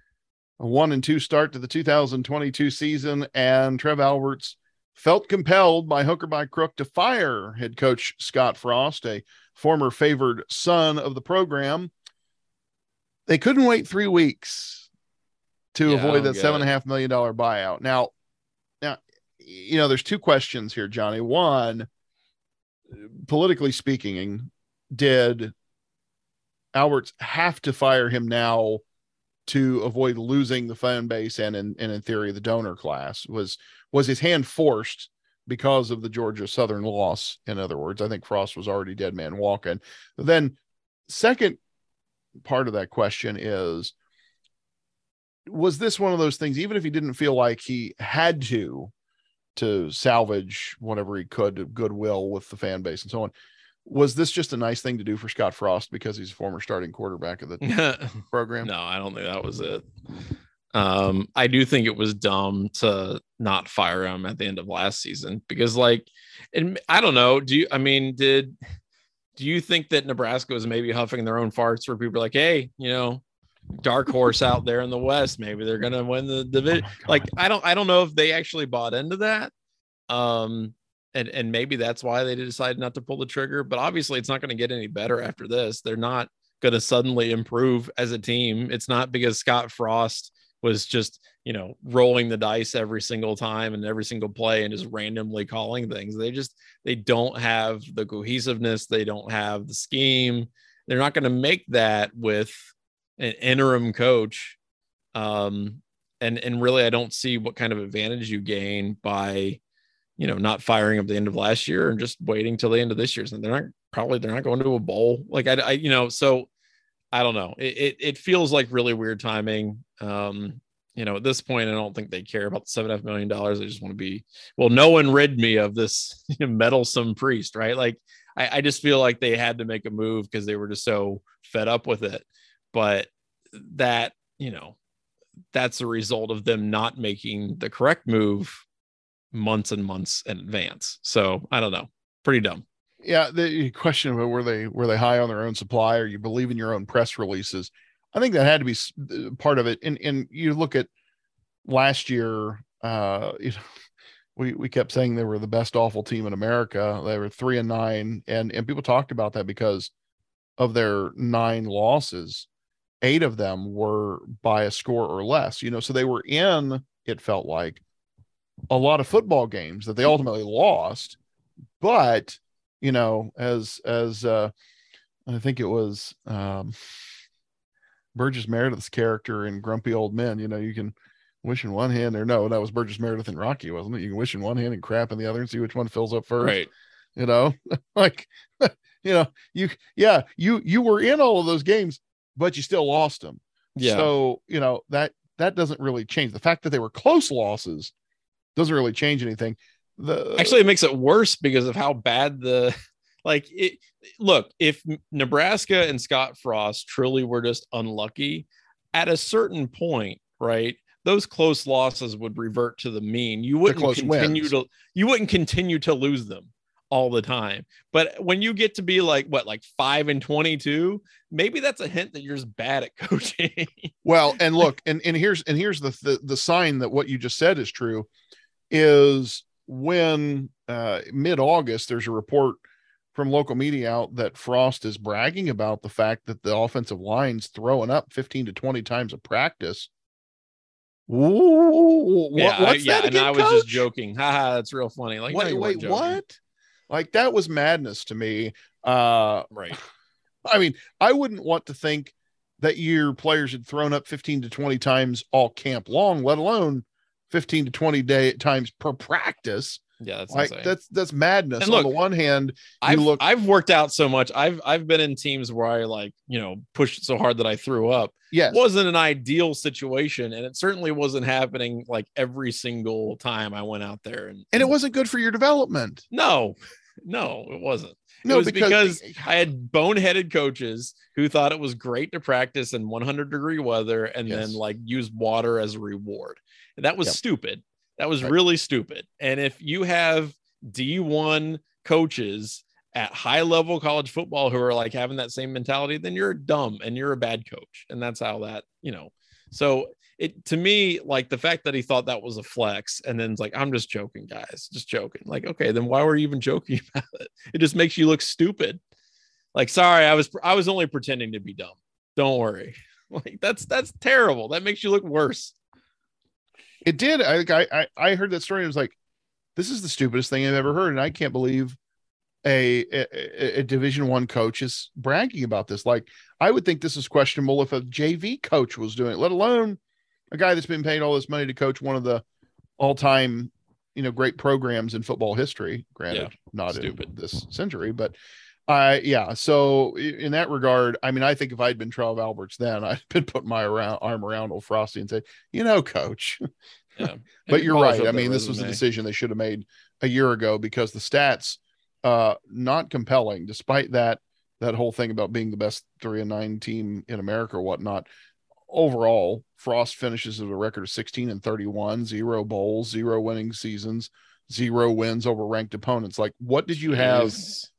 a one and two start to the 2022 season, and Trev Alberts felt compelled by hook or by crook to fire head coach Scott Frost, a former favored son of the program. They couldn't wait three weeks to yeah, avoid that seven and a half million dollar buyout. Now, now, you know, there's two questions here, Johnny. One, politically speaking, did Alberts have to fire him now to avoid losing the fan base and in, and in theory the donor class? Was was his hand forced because of the Georgia Southern loss? In other words, I think Frost was already dead man walking. Then, second part of that question is was this one of those things even if he didn't feel like he had to to salvage whatever he could goodwill with the fan base and so on was this just a nice thing to do for Scott Frost because he's a former starting quarterback of the program? No, I don't think that was it. Um, I do think it was dumb to not fire him at the end of last season because, like, and I don't know. Do you? I mean, did do you think that Nebraska was maybe huffing their own farts where people are like, hey, you know, dark horse out there in the West. Maybe they're gonna win the division. Oh like I don't I don't know if they actually bought into that. Um and and maybe that's why they decided not to pull the trigger. But obviously it's not going to get any better after this. They're not going to suddenly improve as a team. It's not because Scott Frost was just you know rolling the dice every single time and every single play and just randomly calling things. They just they don't have the cohesiveness. They don't have the scheme. They're not going to make that with an interim coach. Um, and and really, I don't see what kind of advantage you gain by, you know, not firing up the end of last year and just waiting till the end of this year. And they're not probably they're not going to a bowl. Like I, I you know, so I don't know. It, it, it feels like really weird timing. Um, you know, at this point, I don't think they care about the seven and a half million dollars. They just want to be, well, no one rid me of this meddlesome priest, right? Like, I, I just feel like they had to make a move because they were just so fed up with it but that you know that's a result of them not making the correct move months and months in advance. So i don't know. Pretty dumb. Yeah the question about were they were they high on their own supply or you believe in your own press releases. I think that had to be uh, part of it. And and you look at last year uh you know we, we kept saying they were the best awful team in America. They were three and nine, and and people talked about that because of their nine losses eight of them were by a score or less, you know, so they were in, it felt like, a lot of football games that they ultimately lost. But, you know, as, as, uh, I think it was, um, Burgess Meredith's character in Grumpy Old Men, you know, you can wish in one hand or no, that was Burgess Meredith and Rocky, wasn't it? You can wish in one hand and crap in the other and see which one fills up first. Right. You know, like, you know, you, yeah, you, you were in all of those games but you still lost them. Yeah. So, you know, that that doesn't really change. The fact that they were close losses doesn't really change anything. The Actually, it makes it worse because of how bad the like it look, if Nebraska and Scott Frost truly were just unlucky at a certain point, right? Those close losses would revert to the mean. You wouldn't continue wins. to you wouldn't continue to lose them all the time. But when you get to be like what, like five and 22, maybe that's a hint that you're just bad at coaching. well, and look, and, and here's, and here's the, the, the sign that what you just said is true is when uh, mid August, there's a report from local media out that Frost is bragging about the fact that the offensive line's throwing up 15 to 20 times a practice. Ooh, what, yeah, I, yeah, that and again, I was just joking. Haha, that's real funny. Like, wait, you wait, what? Like that was madness to me. Uh, Right. I mean, I wouldn't want to think that your players had thrown up 15 to 20 times all camp long, let alone 15 to 20 day times per practice. Yeah, that's like insane. that's that's madness. And On look, the one hand, I've look- I've worked out so much. I've I've been in teams where I like you know pushed so hard that I threw up. yes, It wasn't an ideal situation, and it certainly wasn't happening like every single time I went out there. And and it wasn't good for your development. no, no, it wasn't. No, it was because, I had boneheaded coaches who thought it was great to practice in 100 degree weather and Yes. then like use water as a reward. And that was Yep. stupid. That was Right. really stupid. And if you have D1 coaches at high level college football who are like having that same mentality, then you're dumb and you're a bad coach. And that's how that, you know. So it to me, like the fact that he thought that was a flex and then it's like, I'm just joking, guys, just joking. Like, okay, then why were you even joking about it? It just makes you look stupid. Like, sorry, I was I was only pretending to be dumb. Don't worry. Like that's that's terrible. That makes you look worse. It did. I I I- I heard that story and was like, this is the stupidest thing I've ever heard, and I can't believe a a, a Division One coach is bragging about this. Like, I would think this is questionable if a JV coach was doing it, let alone a guy that's been paid all this money to coach one of the all time, you know, great programs in football history. Granted, not stupid. in this century, but. I yeah. So in that regard, I mean, I think if I'd been Trev Alberts then, I'd been putting my around, arm around old Frosty and say, you know, coach, Yeah. but you're right. I mean, this was a decision they should have made a year ago because the stats uh not compelling, despite that that whole thing about being the best three and nine team in America or whatnot. Overall, Frost finishes at a record of 16 and 31, zero bowls, zero winning seasons, zero wins over ranked opponents. Like, what did you have?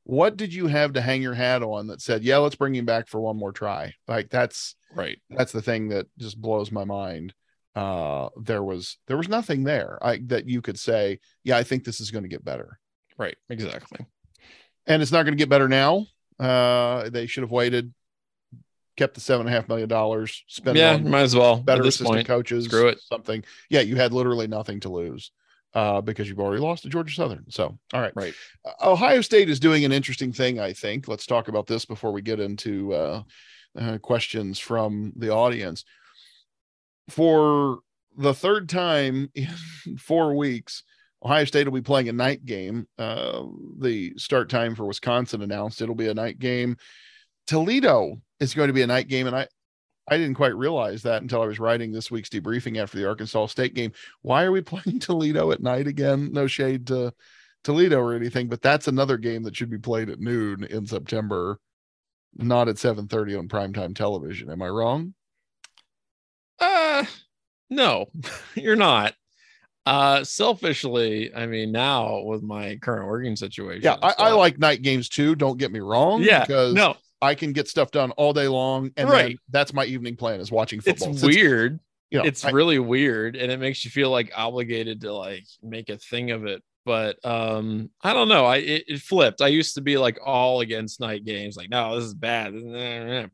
What did you have to hang your hat on that said, yeah, let's bring him back for one more try? Like that's Right. that's the thing that just blows my mind uh there was there was nothing there i that you could say yeah i think this is going to get better Right. Exactly. and it's not going to get better now uh they should have waited kept the seven and a half million dollars spent yeah, on might as well. better assistant point. coaches Screw it. something yeah you had literally nothing to lose uh because you've already lost to georgia southern. So all right. Right. Uh, ohio state is doing an interesting thing i think. Let's talk about this before we get into uh, uh questions from the audience. For the third time in four weeks ohio state will be playing a night game. Uh the start time for wisconsin announced it'll be a night game. Toledo is going to be a night game and i I didn't quite realize that until I was writing this week's debriefing after the Arkansas State game. Why are we playing Toledo at night again? No shade to Toledo or anything, but that's another game that should be played at noon in September, not at 7:30 on primetime television. Am I wrong? Uh no, you're not. Uh selfishly, I mean, now with my current working situation. Yeah, I, I like night games too. Don't get me wrong. yeah, because no, I can get stuff done all day long, and then Right. that's my evening plan is watching it's football. So weird. you know, it's I- really weird and it makes you feel like obligated to like make a thing of it but um i don't know i it, it flipped. I used to be like all against night games like no this is bad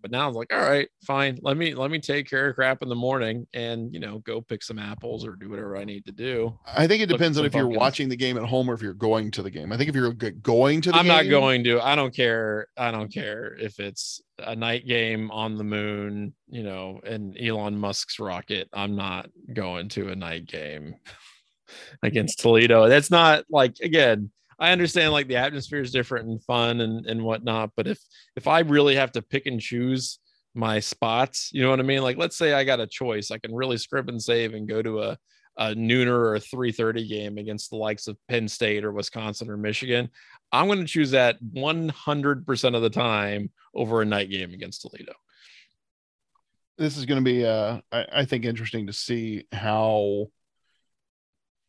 but now i was like all right fine let me let me take care of crap in the morning and you know go pick some apples or do whatever i need to do. I think it depends on if you're watching the game at home or if you're going to the game. I think if you're going to the i'm game, not going to i don't care i don't care if it's a night game on the moon you know and elon musk's rocket i'm not going to a night game against toledo. That's not like again i understand like the atmosphere is different and fun and and whatnot but if if i really have to pick and choose my spots you know what i mean? Like let's say i got a choice. I can really script and save and go to a a nooner or a 330 game against the likes of Penn State or Wisconsin or Michigan, I'm going to choose that 100% of the time over a night game against Toledo. this is going to be uh I, I think interesting to see how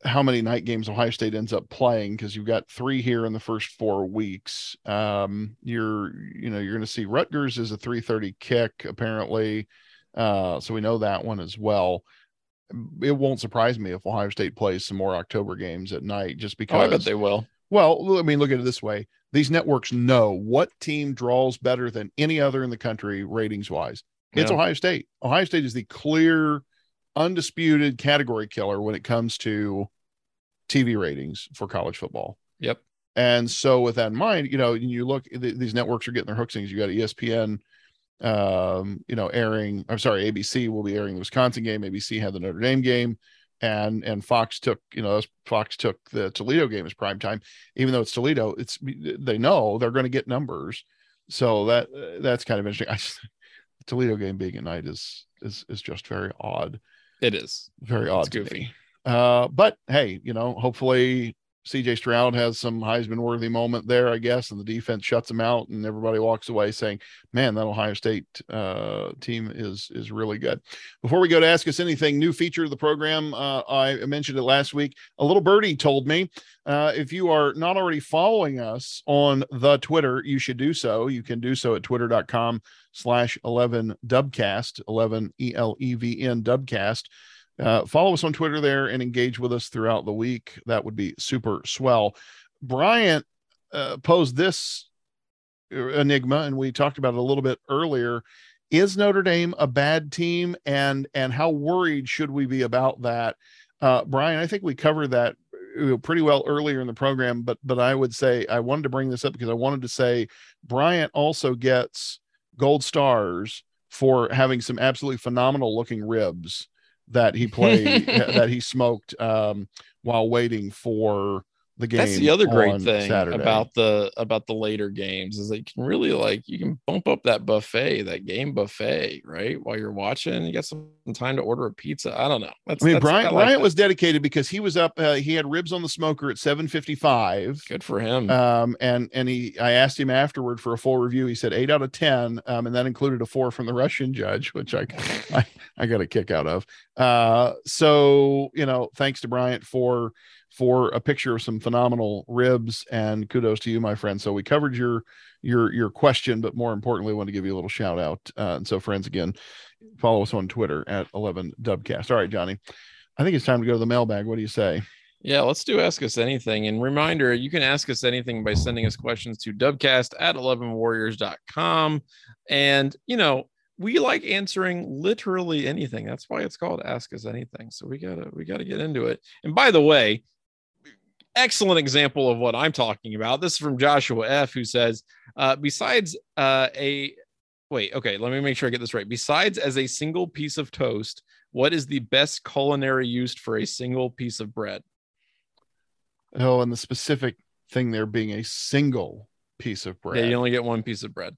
how many night games ohio state ends up playing because you've got three here in the first four weeks um you're you know you're going to see rutgers is a 330 kick apparently uh so we know that one as well it won't surprise me if ohio state plays some more october games at night just Oh, I bet they will. Well, I mean, look at it this way: these networks know what team draws better than any other in the country, ratings wise. It's Yeah. Ohio State. Ohio State is the clear, undisputed category killer when it comes to TV ratings for college football. Yep. And so, with that in mind, you know, you look, th- these networks are getting their hook things. You got ESPN, um, you know, airing. I'm sorry, ABC will be airing the Wisconsin game. ABC had the Notre Dame game, and and Fox took, you know, Fox took the Toledo game as prime time. Even though it's Toledo, it's they know they're going to get numbers. So that that's kind of interesting. I just, the Toledo game being at night is is is just very odd, It is. very odd It's goofy. Uh, but hey, you know, hopefully CJ Stroud has some Heisman worthy moment there, I guess, and the defense shuts him out, and everybody walks away saying, "Man, that Ohio State uh, team is is really good." Before we go to ask us anything, new feature of the program, uh, I mentioned it last week. A little birdie told me uh, if you are not already following us on the Twitter, you should do so. You can do so at twitter.com slash 11 dubcast 11 e-l-e-v-n dubcast uh, follow us on Twitter there and engage with us throughout the week. That would be super swell. Bryant uh, posed this enigma, and we talked about it a little bit earlier. Is Notre Dame a bad team, and and how worried should we be about that? Uh, Brian, I think we covered that uh, pretty well earlier in the program, but but I would say I wanted to bring this up because I wanted to say Bryant also gets gold stars for having some absolutely phenomenal looking ribs that he played that he smoked um, while waiting for the game. That's the other great thing Saturday. about the about the later games is that you can really like you can bump up that buffet, that game buffet, right? While you're watching, you got some time to order a pizza. I don't know. That's, I mean, I like Bryant that. was dedicated because he was up. Uh, he had ribs on the smoker at seven fifty five. good for him. Um, and and he, I asked him afterward for a full review. He said eight out of ten, um, and that included a four from the Russian judge, which I I, I got a kick out of. Uh, so you know, thanks to Bryant for for a picture of some phenomenal ribs, and kudos to you, my friend. So we covered your your your question, but more importantly, I want to give you a little shout out. Uh, and so, friends, again, follow us on Twitter at eleven Dubcast. All right, Johnny, I think it's time to go to the mailbag. What do you say? Yeah, let's do Ask Us Anything. And reminder, you can ask us anything by sending us questions to dubcast at 11warriors.com. And, you know, we like answering literally anything. That's why it's called Ask Us Anything. So we gotta we gotta get into it. And by the way, excellent example of what I'm talking about. This is from Joshua F, who says, uh, besides uh, a wait, okay, let me make sure I get this right. Besides as a single piece of toast, what is the best culinary used for a single piece of bread? Oh, and the specific thing there being a single piece of bread, Yeah, you only get one piece of bread.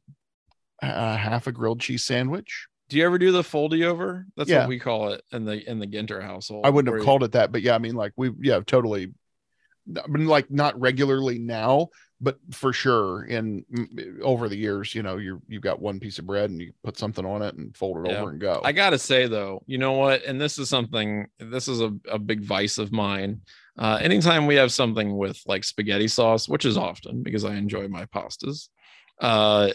uh, half a grilled cheese sandwich. Do you ever do the foldy over? That's Yeah. what we call it in the in the Ginter household. I wouldn't have you- called it that, but yeah, I mean, like we, yeah, totally. I mean, like not regularly now, but for sure in over the years, you know, you you've got one piece of bread and you put something on it and fold it Yeah. over and go. I gotta say though, you know what? And this is something. This is a, a big vice of mine. Uh, anytime we have something with like spaghetti sauce, which is often because I enjoy my pastas, uh,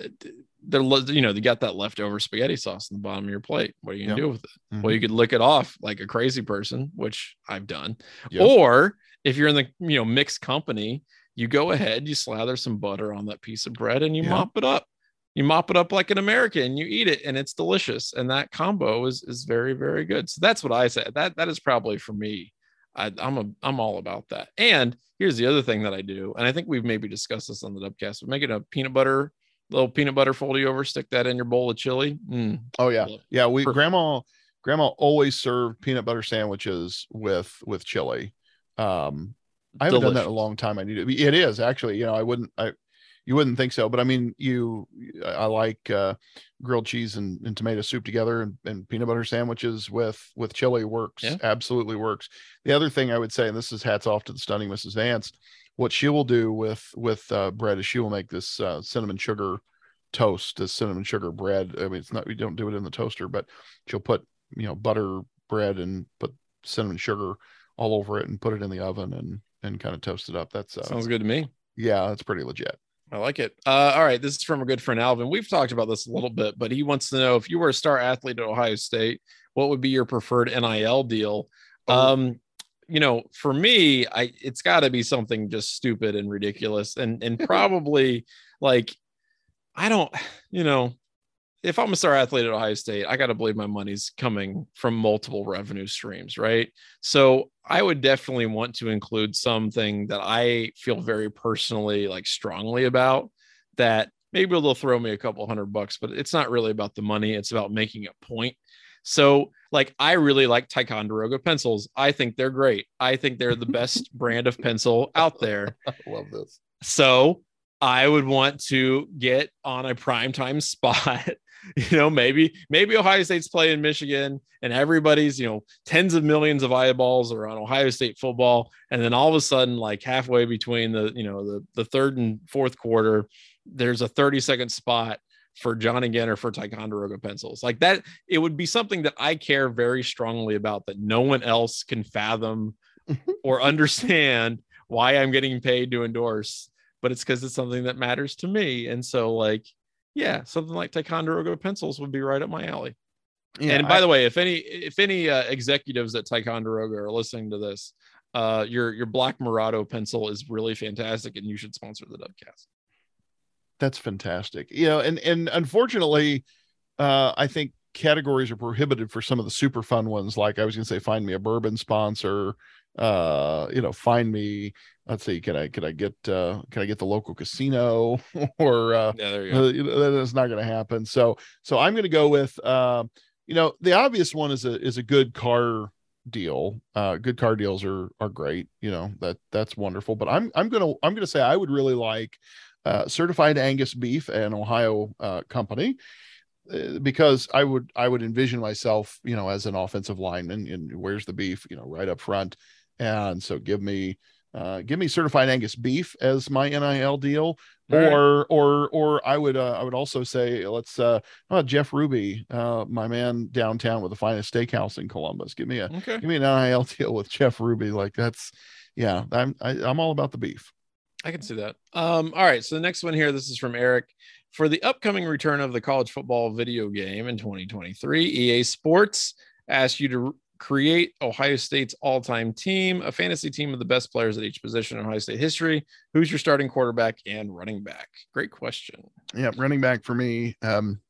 they're you know they got that leftover spaghetti sauce in the bottom of your plate. What are you gonna Yeah. do with it? Mhm. Well, you could lick it off like a crazy person, which I've done. Yeah. Or if you're in the you know mixed company, you go ahead, you slather some butter on that piece of bread and you Yeah. mop it up. You mop it up like an American, you eat it, and it's delicious. And that combo is is very, very good. So that's what I said. That that is probably for me. I, I'm a I'm all about that. And here's the other thing that I do, and I think we've maybe discussed this on the Dubcast, but making a peanut butter, little peanut butter foldy over, stick that in your bowl of chili. Mm, oh yeah, yeah. We Perfect. grandma grandma always served peanut butter sandwiches with with chili. Um, I haven't done that in a long time. I need to. It is actually. You know, I wouldn't. I you wouldn't think so, but I mean, you. I I like uh, grilled cheese and, and tomato soup together, and, and peanut butter sandwiches with with chili works. Yeah. Absolutely works. The other thing I would say, and this is hats off to the stunning Mrs. Vance. What she will do with with uh, bread is she will make this uh, cinnamon sugar toast, this cinnamon sugar bread. I mean, it's not we don't do it in the toaster, but she'll put you know butter bread and put cinnamon sugar all over it and put it in the oven and and kind of toast it up. That's uh, sounds good to me. yeah, that's pretty legit. I like it. Uh, all right. This is from a good friend, Alvin. We've talked about this a little bit, but he wants to know if you were a star athlete at Ohio State, what would be your preferred NIL deal? Oh. Um, you know, for me, I it's got to be something just stupid and ridiculous, and and probably like I don't, you know, if I'm a star athlete at Ohio State, I got to believe my money's coming from multiple revenue streams, right? So I would definitely want to include something that I feel very personally like strongly about that maybe they'll throw me a couple hundred bucks, but it's not really about the money. It's about making a point. So, like, I really like Ticonderoga pencils. I think they're great. I think they're the best brand of pencil out there. I love this. So, I would want to get on a primetime spot. You know, maybe maybe Ohio State's playing Michigan and everybody's, you know, tens of millions of eyeballs are on Ohio State football. And then all of a sudden, like halfway between the, you know, the the third and fourth quarter, there's a 30 second spot for Johnny Ginter for Ticonderoga pencils. Like that, it would be something that I care very strongly about that no one else can fathom or understand why I'm getting paid to endorse, but it's because it's something that matters to me. And so, like, yeah, something like Ticonderoga pencils would be right up my alley. Yeah, and by I, the way, if any if any uh, executives at Ticonderoga are listening to this, uh, your your Black Murado pencil is really fantastic, and you should sponsor the Dubcast that's fantastic. You know, and and unfortunately, uh, I think categories are prohibited for some of the super fun ones. Like I was going to say, find me a bourbon sponsor. Uh, you know, find me. Let's see, can I can I get uh, can I get the local casino or uh, yeah, there you go. Uh, that's not going to happen. So so I'm going to go with uh, you know the obvious one is a is a good car deal. Uh, good car deals are are great. You know that that's wonderful. But I'm I'm gonna I'm gonna say I would really like uh, certified Angus beef, an Ohio uh, company, uh, because I would I would envision myself, you know, as an offensive lineman, and where's the beef, you know, right up front, and so give me. Uh, give me certified Angus beef as my NIL deal, or right. or or I would uh, I would also say let's uh oh, Jeff Ruby, uh, my man downtown with the finest steakhouse in Columbus. Give me a okay. give me an NIL deal with Jeff Ruby. Like that's yeah, I'm I, am i am all about the beef. I can see that. Um, all right. So the next one here, this is from Eric. For the upcoming return of the college football video game in 2023, EA Sports asked you to create Ohio State's all-time team, a fantasy team of the best players at each position in Ohio State history. Who's your starting quarterback and running back? Great question. Yeah, running back for me. Um,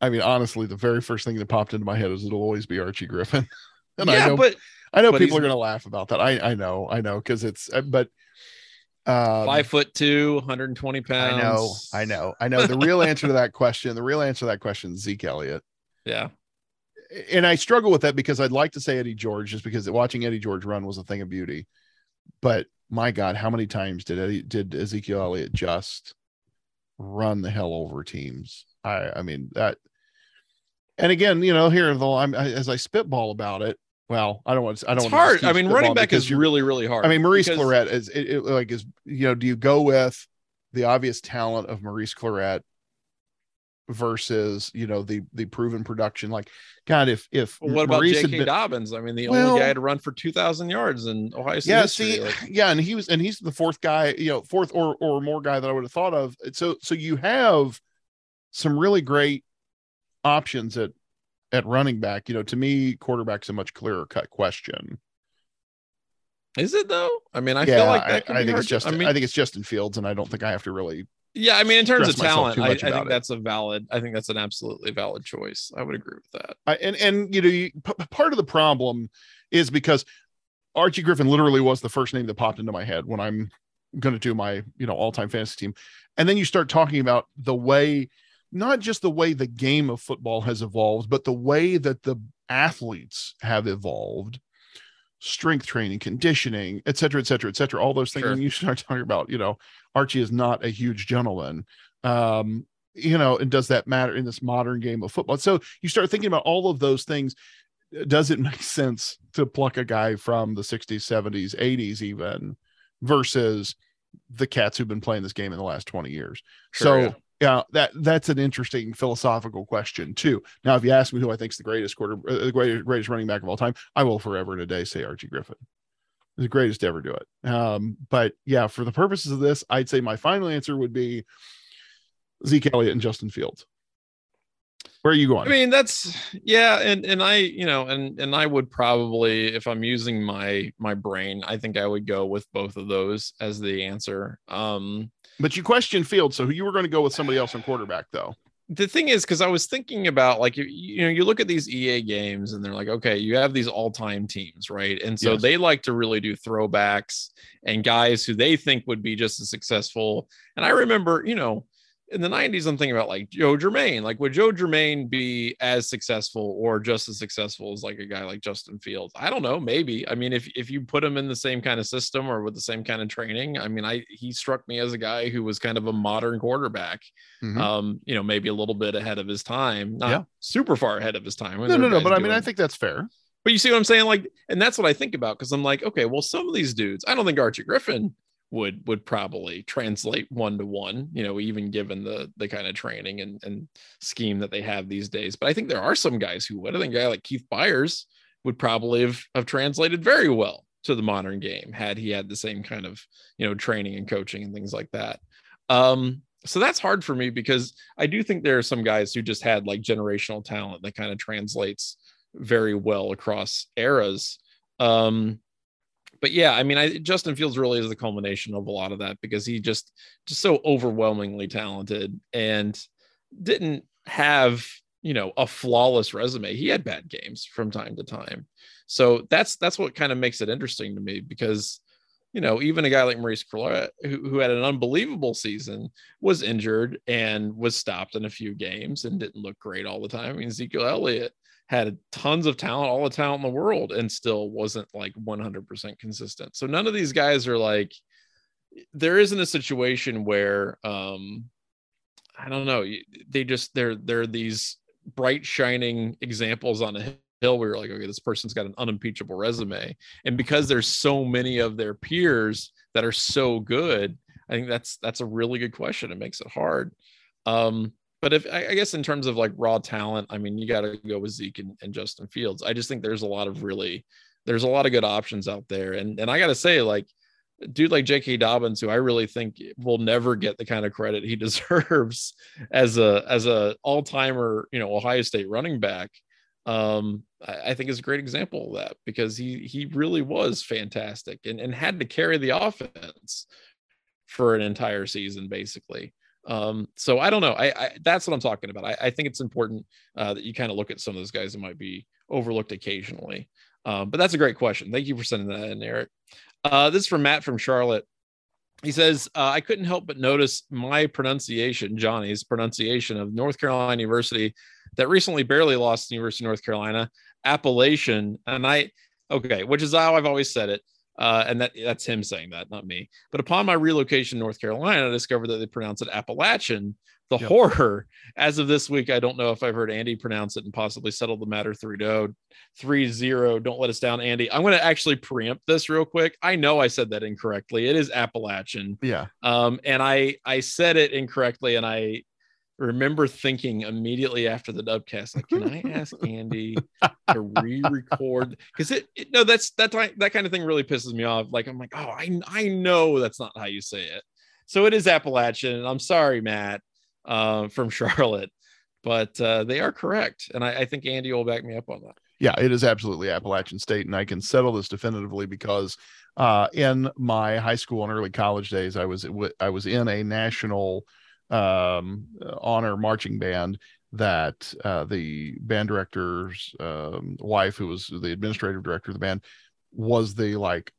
I mean, honestly, the very first thing that popped into my head is it'll always be Archie Griffin. and yeah, I know, but I know but people are going to laugh about that. I I know, I know, because it's uh, but um, Five foot two, 120 pounds. I know, I know, I know. The real answer to that question, the real answer to that question is Zeke Elliott. Yeah. And I struggle with that because I'd like to say Eddie George, just because watching Eddie George run was a thing of beauty. But my God, how many times did Eddie did Ezekiel Elliott just run the hell over teams? I I mean that and again, you know, here though I'm as I spitball about it, well, I don't want to. I don't. It's hard. I mean, running back is really, really hard. I mean, Maurice because... Clarett is it, it, like is you know, do you go with the obvious talent of Maurice Clarett versus you know the the proven production? Like, God, if if well, what Maurice about J.K. Been... Dobbins? I mean, the well, only guy to run for two thousand yards in Ohio State. Yeah, history, see, like... yeah, and he was, and he's the fourth guy, you know, fourth or or more guy that I would have thought of. So so you have some really great options at at running back, you know, to me, quarterback's a much clearer cut question. Is it though? I mean, I yeah, feel like I, I think it's just. I, mean, I think it's Justin Fields, and I don't think I have to really. Yeah, I mean, in terms of talent, I, I, think it. that's a valid. I think that's an absolutely valid choice. I would agree with that. I, and and you know, you, p- part of the problem is because Archie Griffin literally was the first name that popped into my head when I'm going to do my you know all time fantasy team, and then you start talking about the way not just the way the game of football has evolved, but the way that the athletes have evolved strength training, conditioning, et cetera, et cetera, et cetera, all those things. Sure. And you start talking about, you know, Archie is not a huge gentleman. Um, you know, and does that matter in this modern game of football? So you start thinking about all of those things. Does it make sense to pluck a guy from the 60s, 70s, 80s, even versus the cats who've been playing this game in the last 20 years? Sure, so yeah yeah, that that's an interesting philosophical question too. Now, if you ask me who I think is the greatest quarter, uh, the greatest, greatest running back of all time, I will forever and a day say Archie Griffin. the greatest to ever do it. Um, but yeah, for the purposes of this, I'd say my final answer would be Zeke Elliott and Justin Fields. Where are you going? I mean, that's yeah, and and I, you know, and and I would probably, if I'm using my my brain, I think I would go with both of those as the answer. Um, but you question Field, so you were going to go with somebody else on quarterback, though. The thing is, because I was thinking about like you, you know, you look at these EA games and they're like, okay, you have these all-time teams, right? And so Yes. they like to really do throwbacks and guys who they think would be just as successful. And I remember, you know, in the 90s, I'm thinking about like Joe Germaine. Like, would Joe Germaine be as successful or just as successful as like a guy like Justin Fields? I don't know. Maybe. I mean, if if you put him in the same kind of system or with the same kind of training, I mean, I he struck me as a guy who was kind of a modern quarterback. Mhm. Um, you know, maybe a little bit ahead of his time, not Yeah. super far ahead of his time. no, no, no. But I mean, I think that's fair. But you see what I'm saying? Like, and that's what I think about because I'm like, okay, well, some of these dudes, I don't think Archie Griffin would would probably translate one to one, you know, even given the the kind of training and, and scheme that they have these days. But I think there are some guys who would. I think a guy like Keith Byars would probably have, have translated very well to the modern game had he had the same kind of you know training and coaching and things like that. Um, so that's hard for me because I do think there are some guys who just had like generational talent that kind of translates very well across eras. Um, but yeah, I mean, I Justin Fields really is the culmination of a lot of that because he just just so overwhelmingly talented and didn't have you know a flawless resume. He had bad games from time to time, so that's that's what kind of makes it interesting to me because you know even a guy like Maurice Clarett, who, who had an unbelievable season, was injured and was stopped in a few games and didn't look great all the time. I mean, Ezekiel Elliott had tons of talent, all the talent in the world, and still wasn't like 100% consistent. So none of these guys are like, there isn't a situation where, um, I don't know, they just, they're, they're these bright, shining examples on a hill where you're like, okay, this person's got an unimpeachable resume. And because there's so many of their peers that are so good, I think that's, that's a really good question. It makes it hard. Um, but if I, guess in terms of like raw talent, I mean, you got to go with Zeke and, and Justin Fields. I just think there's a lot of really, there's a lot of good options out there. And and I got to say, like, dude like J.K. Dobbins, who I really think will never get the kind of credit he deserves as a as a all timer, you know, Ohio State running back. Um, I, I think is a great example of that because he he really was fantastic and, and had to carry the offense for an entire season, basically. Um, so I don't know. I, I that's what I'm talking about. I, I think it's important uh, that you kind of look at some of those guys that might be overlooked occasionally. Um, but that's a great question. Thank you for sending that in, Eric. Uh, this is from Matt from Charlotte. He says, uh, I couldn't help but notice my pronunciation, Johnny's pronunciation of North Carolina University that recently barely lost University of North Carolina, Appalachian. And I, okay, which is how I've always said it. Uh, and that that's him saying that, not me. But upon my relocation to North Carolina, I discovered that they pronounce it Appalachian. The Yep. horror, as of this week, I don't know if I've heard Andy pronounce it and possibly settle the matter 3 0. 3 0. Don't let us down, Andy. I'm going to actually preempt this real quick. I know I said that incorrectly. It is Appalachian. Yeah. Um, and I I said it incorrectly, and I remember thinking immediately after the dubcast, like, can I ask Andy to re-record? Because it, it no, that's that that kind of thing really pisses me off. Like I'm like, oh, I I know that's not how you say it. So it is Appalachian. and I'm sorry, Matt, uh, from Charlotte, but uh, they are correct, and I, I think Andy will back me up on that. Yeah, it is absolutely Appalachian State, and I can settle this definitively because uh, in my high school and early college days, I was I was in a national um, honor marching band that uh, the band director's um, wife, who was the administrative director of the band, was the like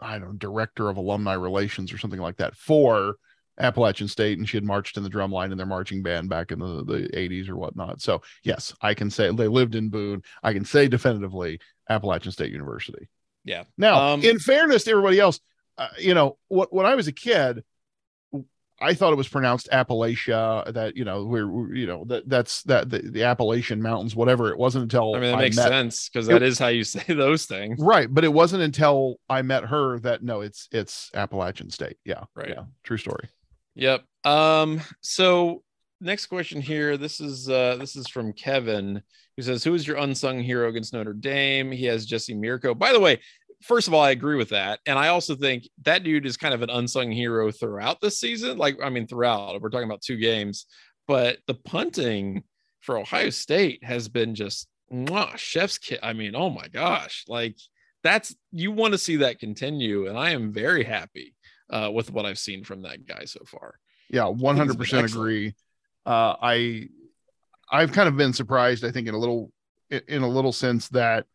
I don't know director of alumni relations or something like that for Appalachian State, and she had marched in the drum line in their marching band back in the, the 80s or whatnot. So, yes, I can say they lived in Boone. I can say definitively Appalachian State University. Yeah. Now, Um, in fairness to everybody else, uh, you know, what, when I was a kid, I thought it was pronounced Appalachia. That you know, we're, we're- you know that that's that the, the Appalachian Mountains, whatever. It wasn't until I mean, that I makes met- sense because that is how you say those things. right? But it wasn't until I met her that no, it's it's Appalachian State. Yeah, Right. Yeah, true story. Yep. Um, so next question here. This is uh this is from Kevin who says, Who is your unsung hero against Notre Dame? He has Jesse Mirco. By the way, first of all, I agree with that. And I also think that dude is kind of an unsung hero throughout this season. Like, I mean, throughout, we're talking about two games, but the punting for Ohio State has been just mwah, chef's kit. I mean, oh my gosh, like that's you want to see that continue, and I am very happy uh, with what I've seen from that guy so far. Yeah, one hundred percent agree. Uh, I I've kind of been surprised. I think in a little in a little sense that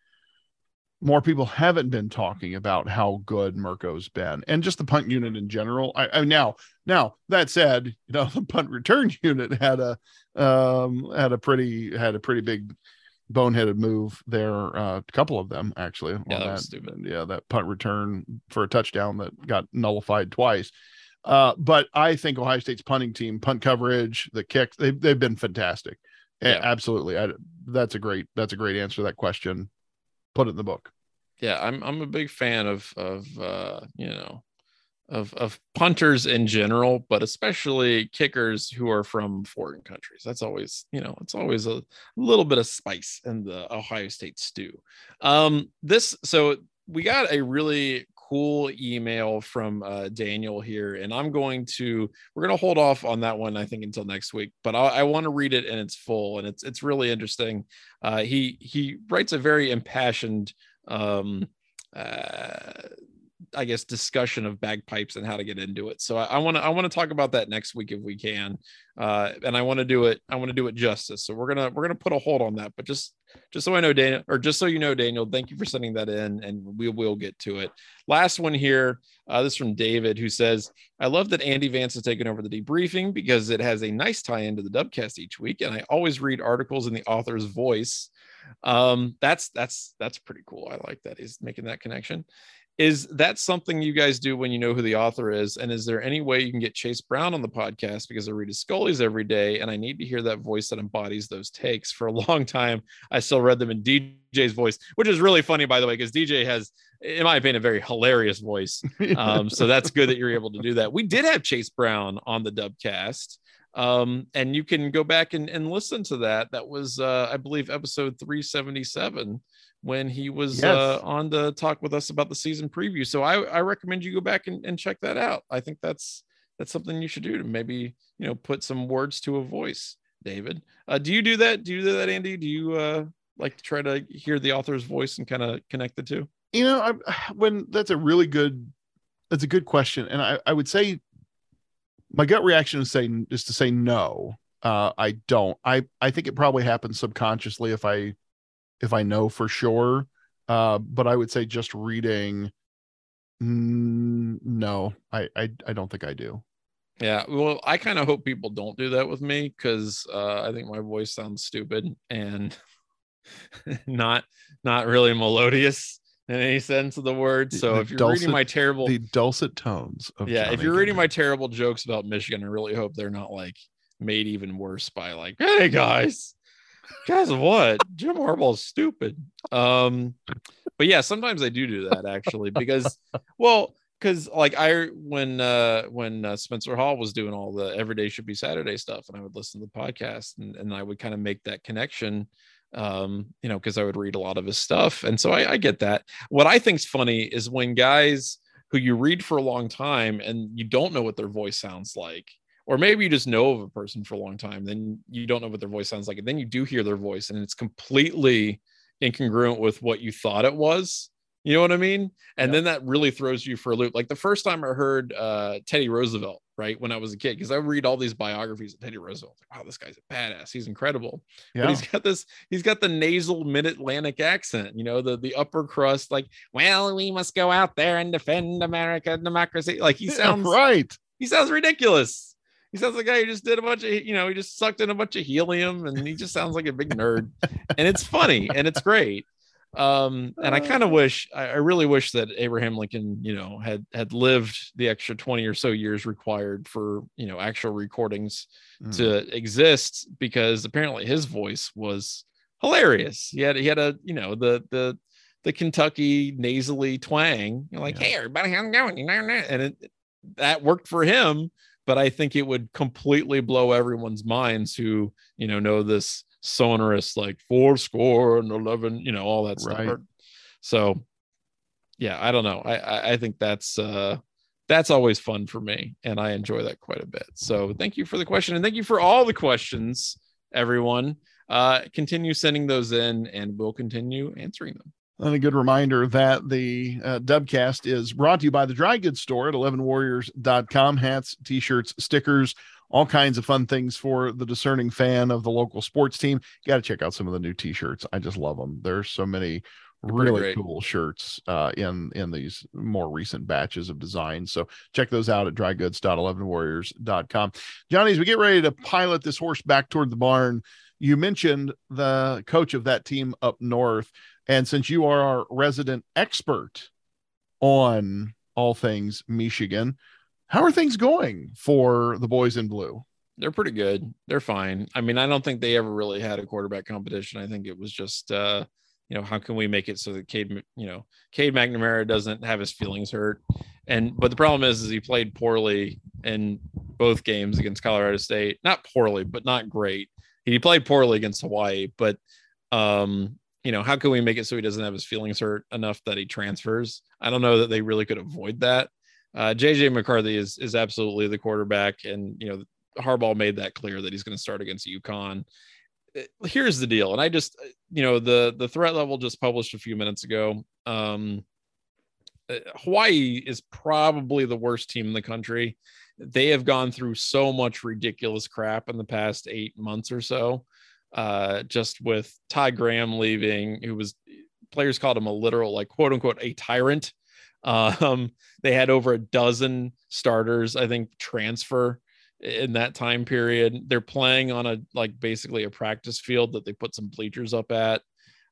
more people haven't been talking about how good Mirco's been and just the punt unit in general. I, I now, now that said, you know, the punt return unit had a, um, had a pretty, had a pretty big boneheaded move there. Uh, a couple of them actually. Yeah, that, that stupid. Yeah. That punt return for a touchdown that got nullified twice. Uh, but I think Ohio State's punting team, punt coverage, the kick, they've, they've been fantastic. Yeah. Absolutely. I, that's a great, that's a great answer to that question put it in the book. Yeah, I'm I'm a big fan of of uh, you know of of punters in general, but especially kickers who are from foreign countries. That's always, you know, it's always a little bit of spice in the Ohio State stew. Um, this so we got a really cool email from uh, Daniel here, and I'm going to we're going to hold off on that one I think until next week, but I, I want to read it in its full, and it's it's really interesting. Uh, he he writes a very impassioned um, uh, I guess discussion of bagpipes and how to get into it. So I want to I want to talk about that next week if we can, uh, and I want to do it I want to do it justice. So we're gonna we're gonna put a hold on that. But just just so I know Daniel, or just so you know Daniel, thank you for sending that in, and we will get to it. Last one here. Uh, this from David who says, "I love that Andy Vance has taken over the debriefing because it has a nice tie into the Dubcast each week, and I always read articles in the author's voice." Um, that's that's that's pretty cool. I like that he's making that connection. Is that something you guys do when you know who the author is? And is there any way you can get Chase Brown on the podcast because I read his Scully's every day and I need to hear that voice that embodies those takes? For a long time, I still read them in DJ's voice, which is really funny, by the way, because DJ has, in my opinion, a very hilarious voice. Um, so that's good that you're able to do that. We did have Chase Brown on the Dubcast um, and you can go back and, and listen to that. That was, uh, I believe, episode 377 when he was yes. uh, on to talk with us about the season preview. So I, I recommend you go back and, and check that out. I think that's that's something you should do to maybe you know put some words to a voice. David, uh, do you do that? Do you do that, Andy? Do you uh, like to try to hear the author's voice and kind of connect the two? You know, I, when that's a really good that's a good question, and I, I would say my gut reaction is saying is to say no. Uh, I don't. I I think it probably happens subconsciously if I if I know for sure. Uh, but I would say just reading. Mm, no, I, I I don't think I do. Yeah, well, I kind of hope people don't do that with me because uh, I think my voice sounds stupid and not not really melodious in any sense of the word. So the if you're dulcet, reading my terrible the dulcet tones of yeah, Johnny if you're reading my terrible jokes about Michigan, I really hope they're not like made even worse by like, hey guys, guys, what? Jim Harbaugh's stupid. Um, but yeah, sometimes I do do that actually because, well, because like I when uh when uh, Spencer Hall was doing all the everyday should be Saturday stuff, and I would listen to the podcast and, and I would kind of make that connection um, you know, because I would read a lot of his stuff. And so I, I get that. What I think's funny is when guys who you read for a long time and you don't know what their voice sounds like, or maybe you just know of a person for a long time, then you don't know what their voice sounds like. And then you do hear their voice and it's completely incongruent with what you thought it was. You know what I mean? And yeah. then that really throws you for a loop. Like the first time I heard uh, Teddy Roosevelt, right when I was a kid because I read all these biographies of Teddy Roosevelt. Like, wow, this guy's a badass. He's incredible. Yeah. But he's got this. He's got the nasal Mid Atlantic accent. You know, the the upper crust. Like, well, we must go out there and defend America and democracy. Like he sounds yeah, right. He sounds ridiculous. He sounds like a guy who just did a bunch of, you know, he just sucked in a bunch of helium and he just sounds like a big nerd. and it's funny and it's great um and i kind of uh. wish I, really wish that abraham lincoln you know had had lived the extra 20 or so years required for you know actual recordings mm. to exist because apparently his voice was hilarious he had he had a you know the the the kentucky nasally twang You're like yeah. hey everybody how's it going and it that worked for him but i think it would completely blow everyone's minds who you know know this sonorous like four score and 11 you know all that stuff. So yeah i don't know. I, I think that's uh that's always fun for me and i enjoy that quite a bit. So thank you for the question and thank you for all the questions everyone. Uh, continue sending those in, and we'll continue answering them. And a good reminder that the uh, Dubcast is brought to you by the Dry Goods Store at 11warriors.com. Hats, t shirts, stickers, all kinds of fun things for the discerning fan of the local sports team. You got to check out some of the new t shirts. I just love them. There's so many really cool shirts uh, in in these more recent batches of designs. So check those out at drygoods.11warriors.com. Johnny, as we get ready to pilot this horse back toward the barn, you mentioned the coach of that team up north. And since you are our resident expert on all things Michigan, how are things going for the boys in blue? They're pretty good. They're fine. I mean, I don't think they ever really had a quarterback competition. I think it was just, uh, you know, how can we make it so that Cade, you know, Cade McNamara doesn't have his feelings hurt? And but the problem is, is he played poorly in both games against Colorado State. Not poorly, but not great. He played poorly against Hawaii, but um, you know, how can we make it so he doesn't have his feelings hurt enough that he transfers? I don't know that they really could avoid that. Uh, JJ McCarthy is is absolutely the quarterback, and you know, Harbaugh made that clear that he's going to start against UConn. Uh, here's the deal, and I just, uh, you know, the the threat level just published a few minutes ago. Um, uh, Hawaii is probably the worst team in the country. They have gone through so much ridiculous crap in the past eight months or so uh, just with Ty Graham leaving, who was players called him a literal, like quote unquote, a tyrant. Um, they had over a dozen starters, I think, transfer in that time period. They're playing on a like basically a practice field that they put some bleachers up at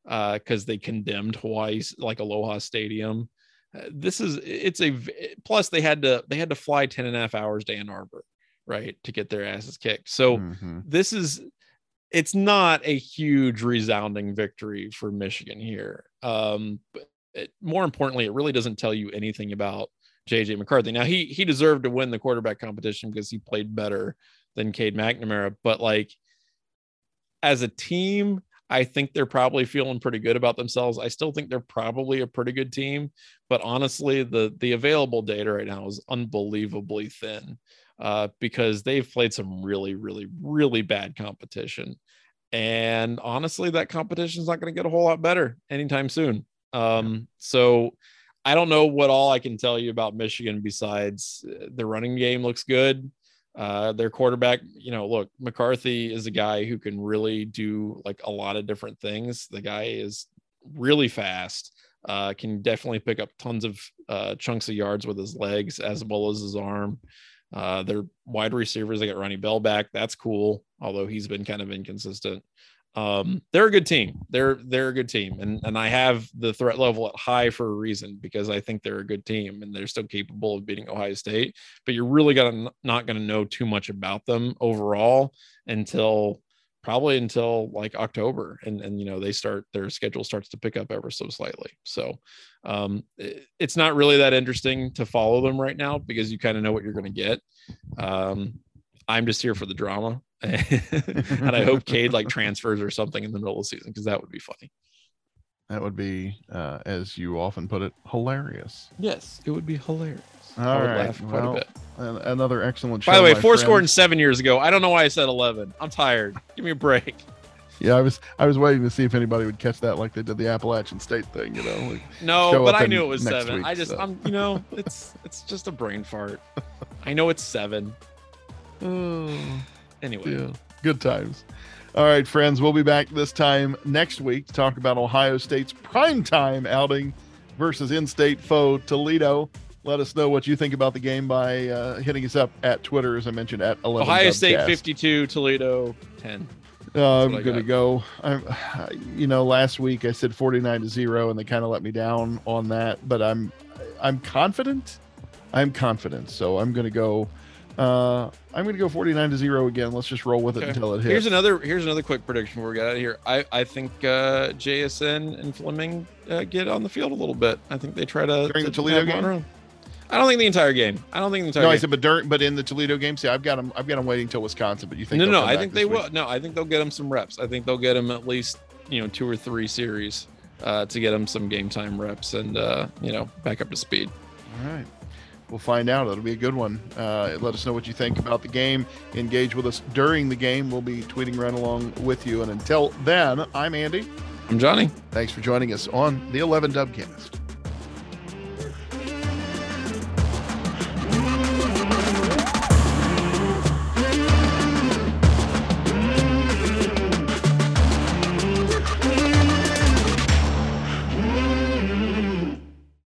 because uh, they condemned Hawaii's like Aloha Stadium. Uh, this is it's a plus they had to they had to fly 10 and a half hours to Ann Arbor, right, to get their asses kicked. So mm-hmm. this is it's not a huge resounding victory for Michigan here. Um, but it, more importantly, it really doesn't tell you anything about JJ McCarthy. Now he he deserved to win the quarterback competition because he played better than Cade McNamara, but like as a team, I think they're probably feeling pretty good about themselves. I still think they're probably a pretty good team, but honestly, the the available data right now is unbelievably thin uh, because they've played some really, really, really bad competition. And honestly, that competition is not going to get a whole lot better anytime soon. Um, so I don't know what all I can tell you about Michigan besides uh, the running game looks good. Uh, their quarterback, you know, look, McCarthy is a guy who can really do like a lot of different things. The guy is really fast, uh, can definitely pick up tons of uh, chunks of yards with his legs as well as his arm. Uh, they're wide receivers. They got Ronnie Bell back. That's cool, although he's been kind of inconsistent. Um, they're a good team. They're they're a good team, and and I have the threat level at high for a reason because I think they're a good team and they're still capable of beating Ohio State. But you're really gonna not gonna know too much about them overall until probably until like October and and you know they start their schedule starts to pick up ever so slightly. So um it, it's not really that interesting to follow them right now because you kind of know what you're going to get. Um I'm just here for the drama and I hope Cade like transfers or something in the middle of the season because that would be funny. That would be, uh, as you often put it, hilarious. Yes, it would be hilarious. All I would right. laugh quite well, a bit. Another excellent show. By the way, four scored in seven years ago. I don't know why I said eleven. I'm tired. Give me a break. Yeah, I was I was waiting to see if anybody would catch that like they did the Appalachian State thing, you know. Like no, but I knew it was seven. Week, I just so. I'm you know, it's it's just a brain fart. I know it's seven. Oh, anyway. Yeah, good times. All right, friends, we'll be back this time next week to talk about Ohio State's primetime outing versus in-state foe Toledo. Let us know what you think about the game by uh, hitting us up at Twitter, as I mentioned, at 11 Ohio State 52, Toledo 10. Uh, I'm going to go. I'm, you know, last week I said 49 to zero, and they kind of let me down on that. But I'm, I'm confident. I'm confident. So I'm going to go uh, I'm going to go 49 to zero again. Let's just roll with it okay. until it hits. Here's another. Here's another quick prediction before we get out of here. I I think uh, JSN and Fleming uh, get on the field a little bit. I think they try to during to the Toledo game. I don't think the entire game. I don't think the entire. No, game. I said, but during, but in the Toledo game, see, I've got them. I've got them waiting till Wisconsin. But you think? No, no, I think they week? will. No, I think they'll get them some reps. I think they'll get them at least you know two or three series uh, to get them some game time reps and uh, you know back up to speed. All right. we'll find out. It'll be a good one. Uh, let us know what you think about the game. Engage with us during the game. We'll be tweeting right along with you. And until then, I'm Andy. I'm Johnny. Thanks for joining us on the 11 Dubcast.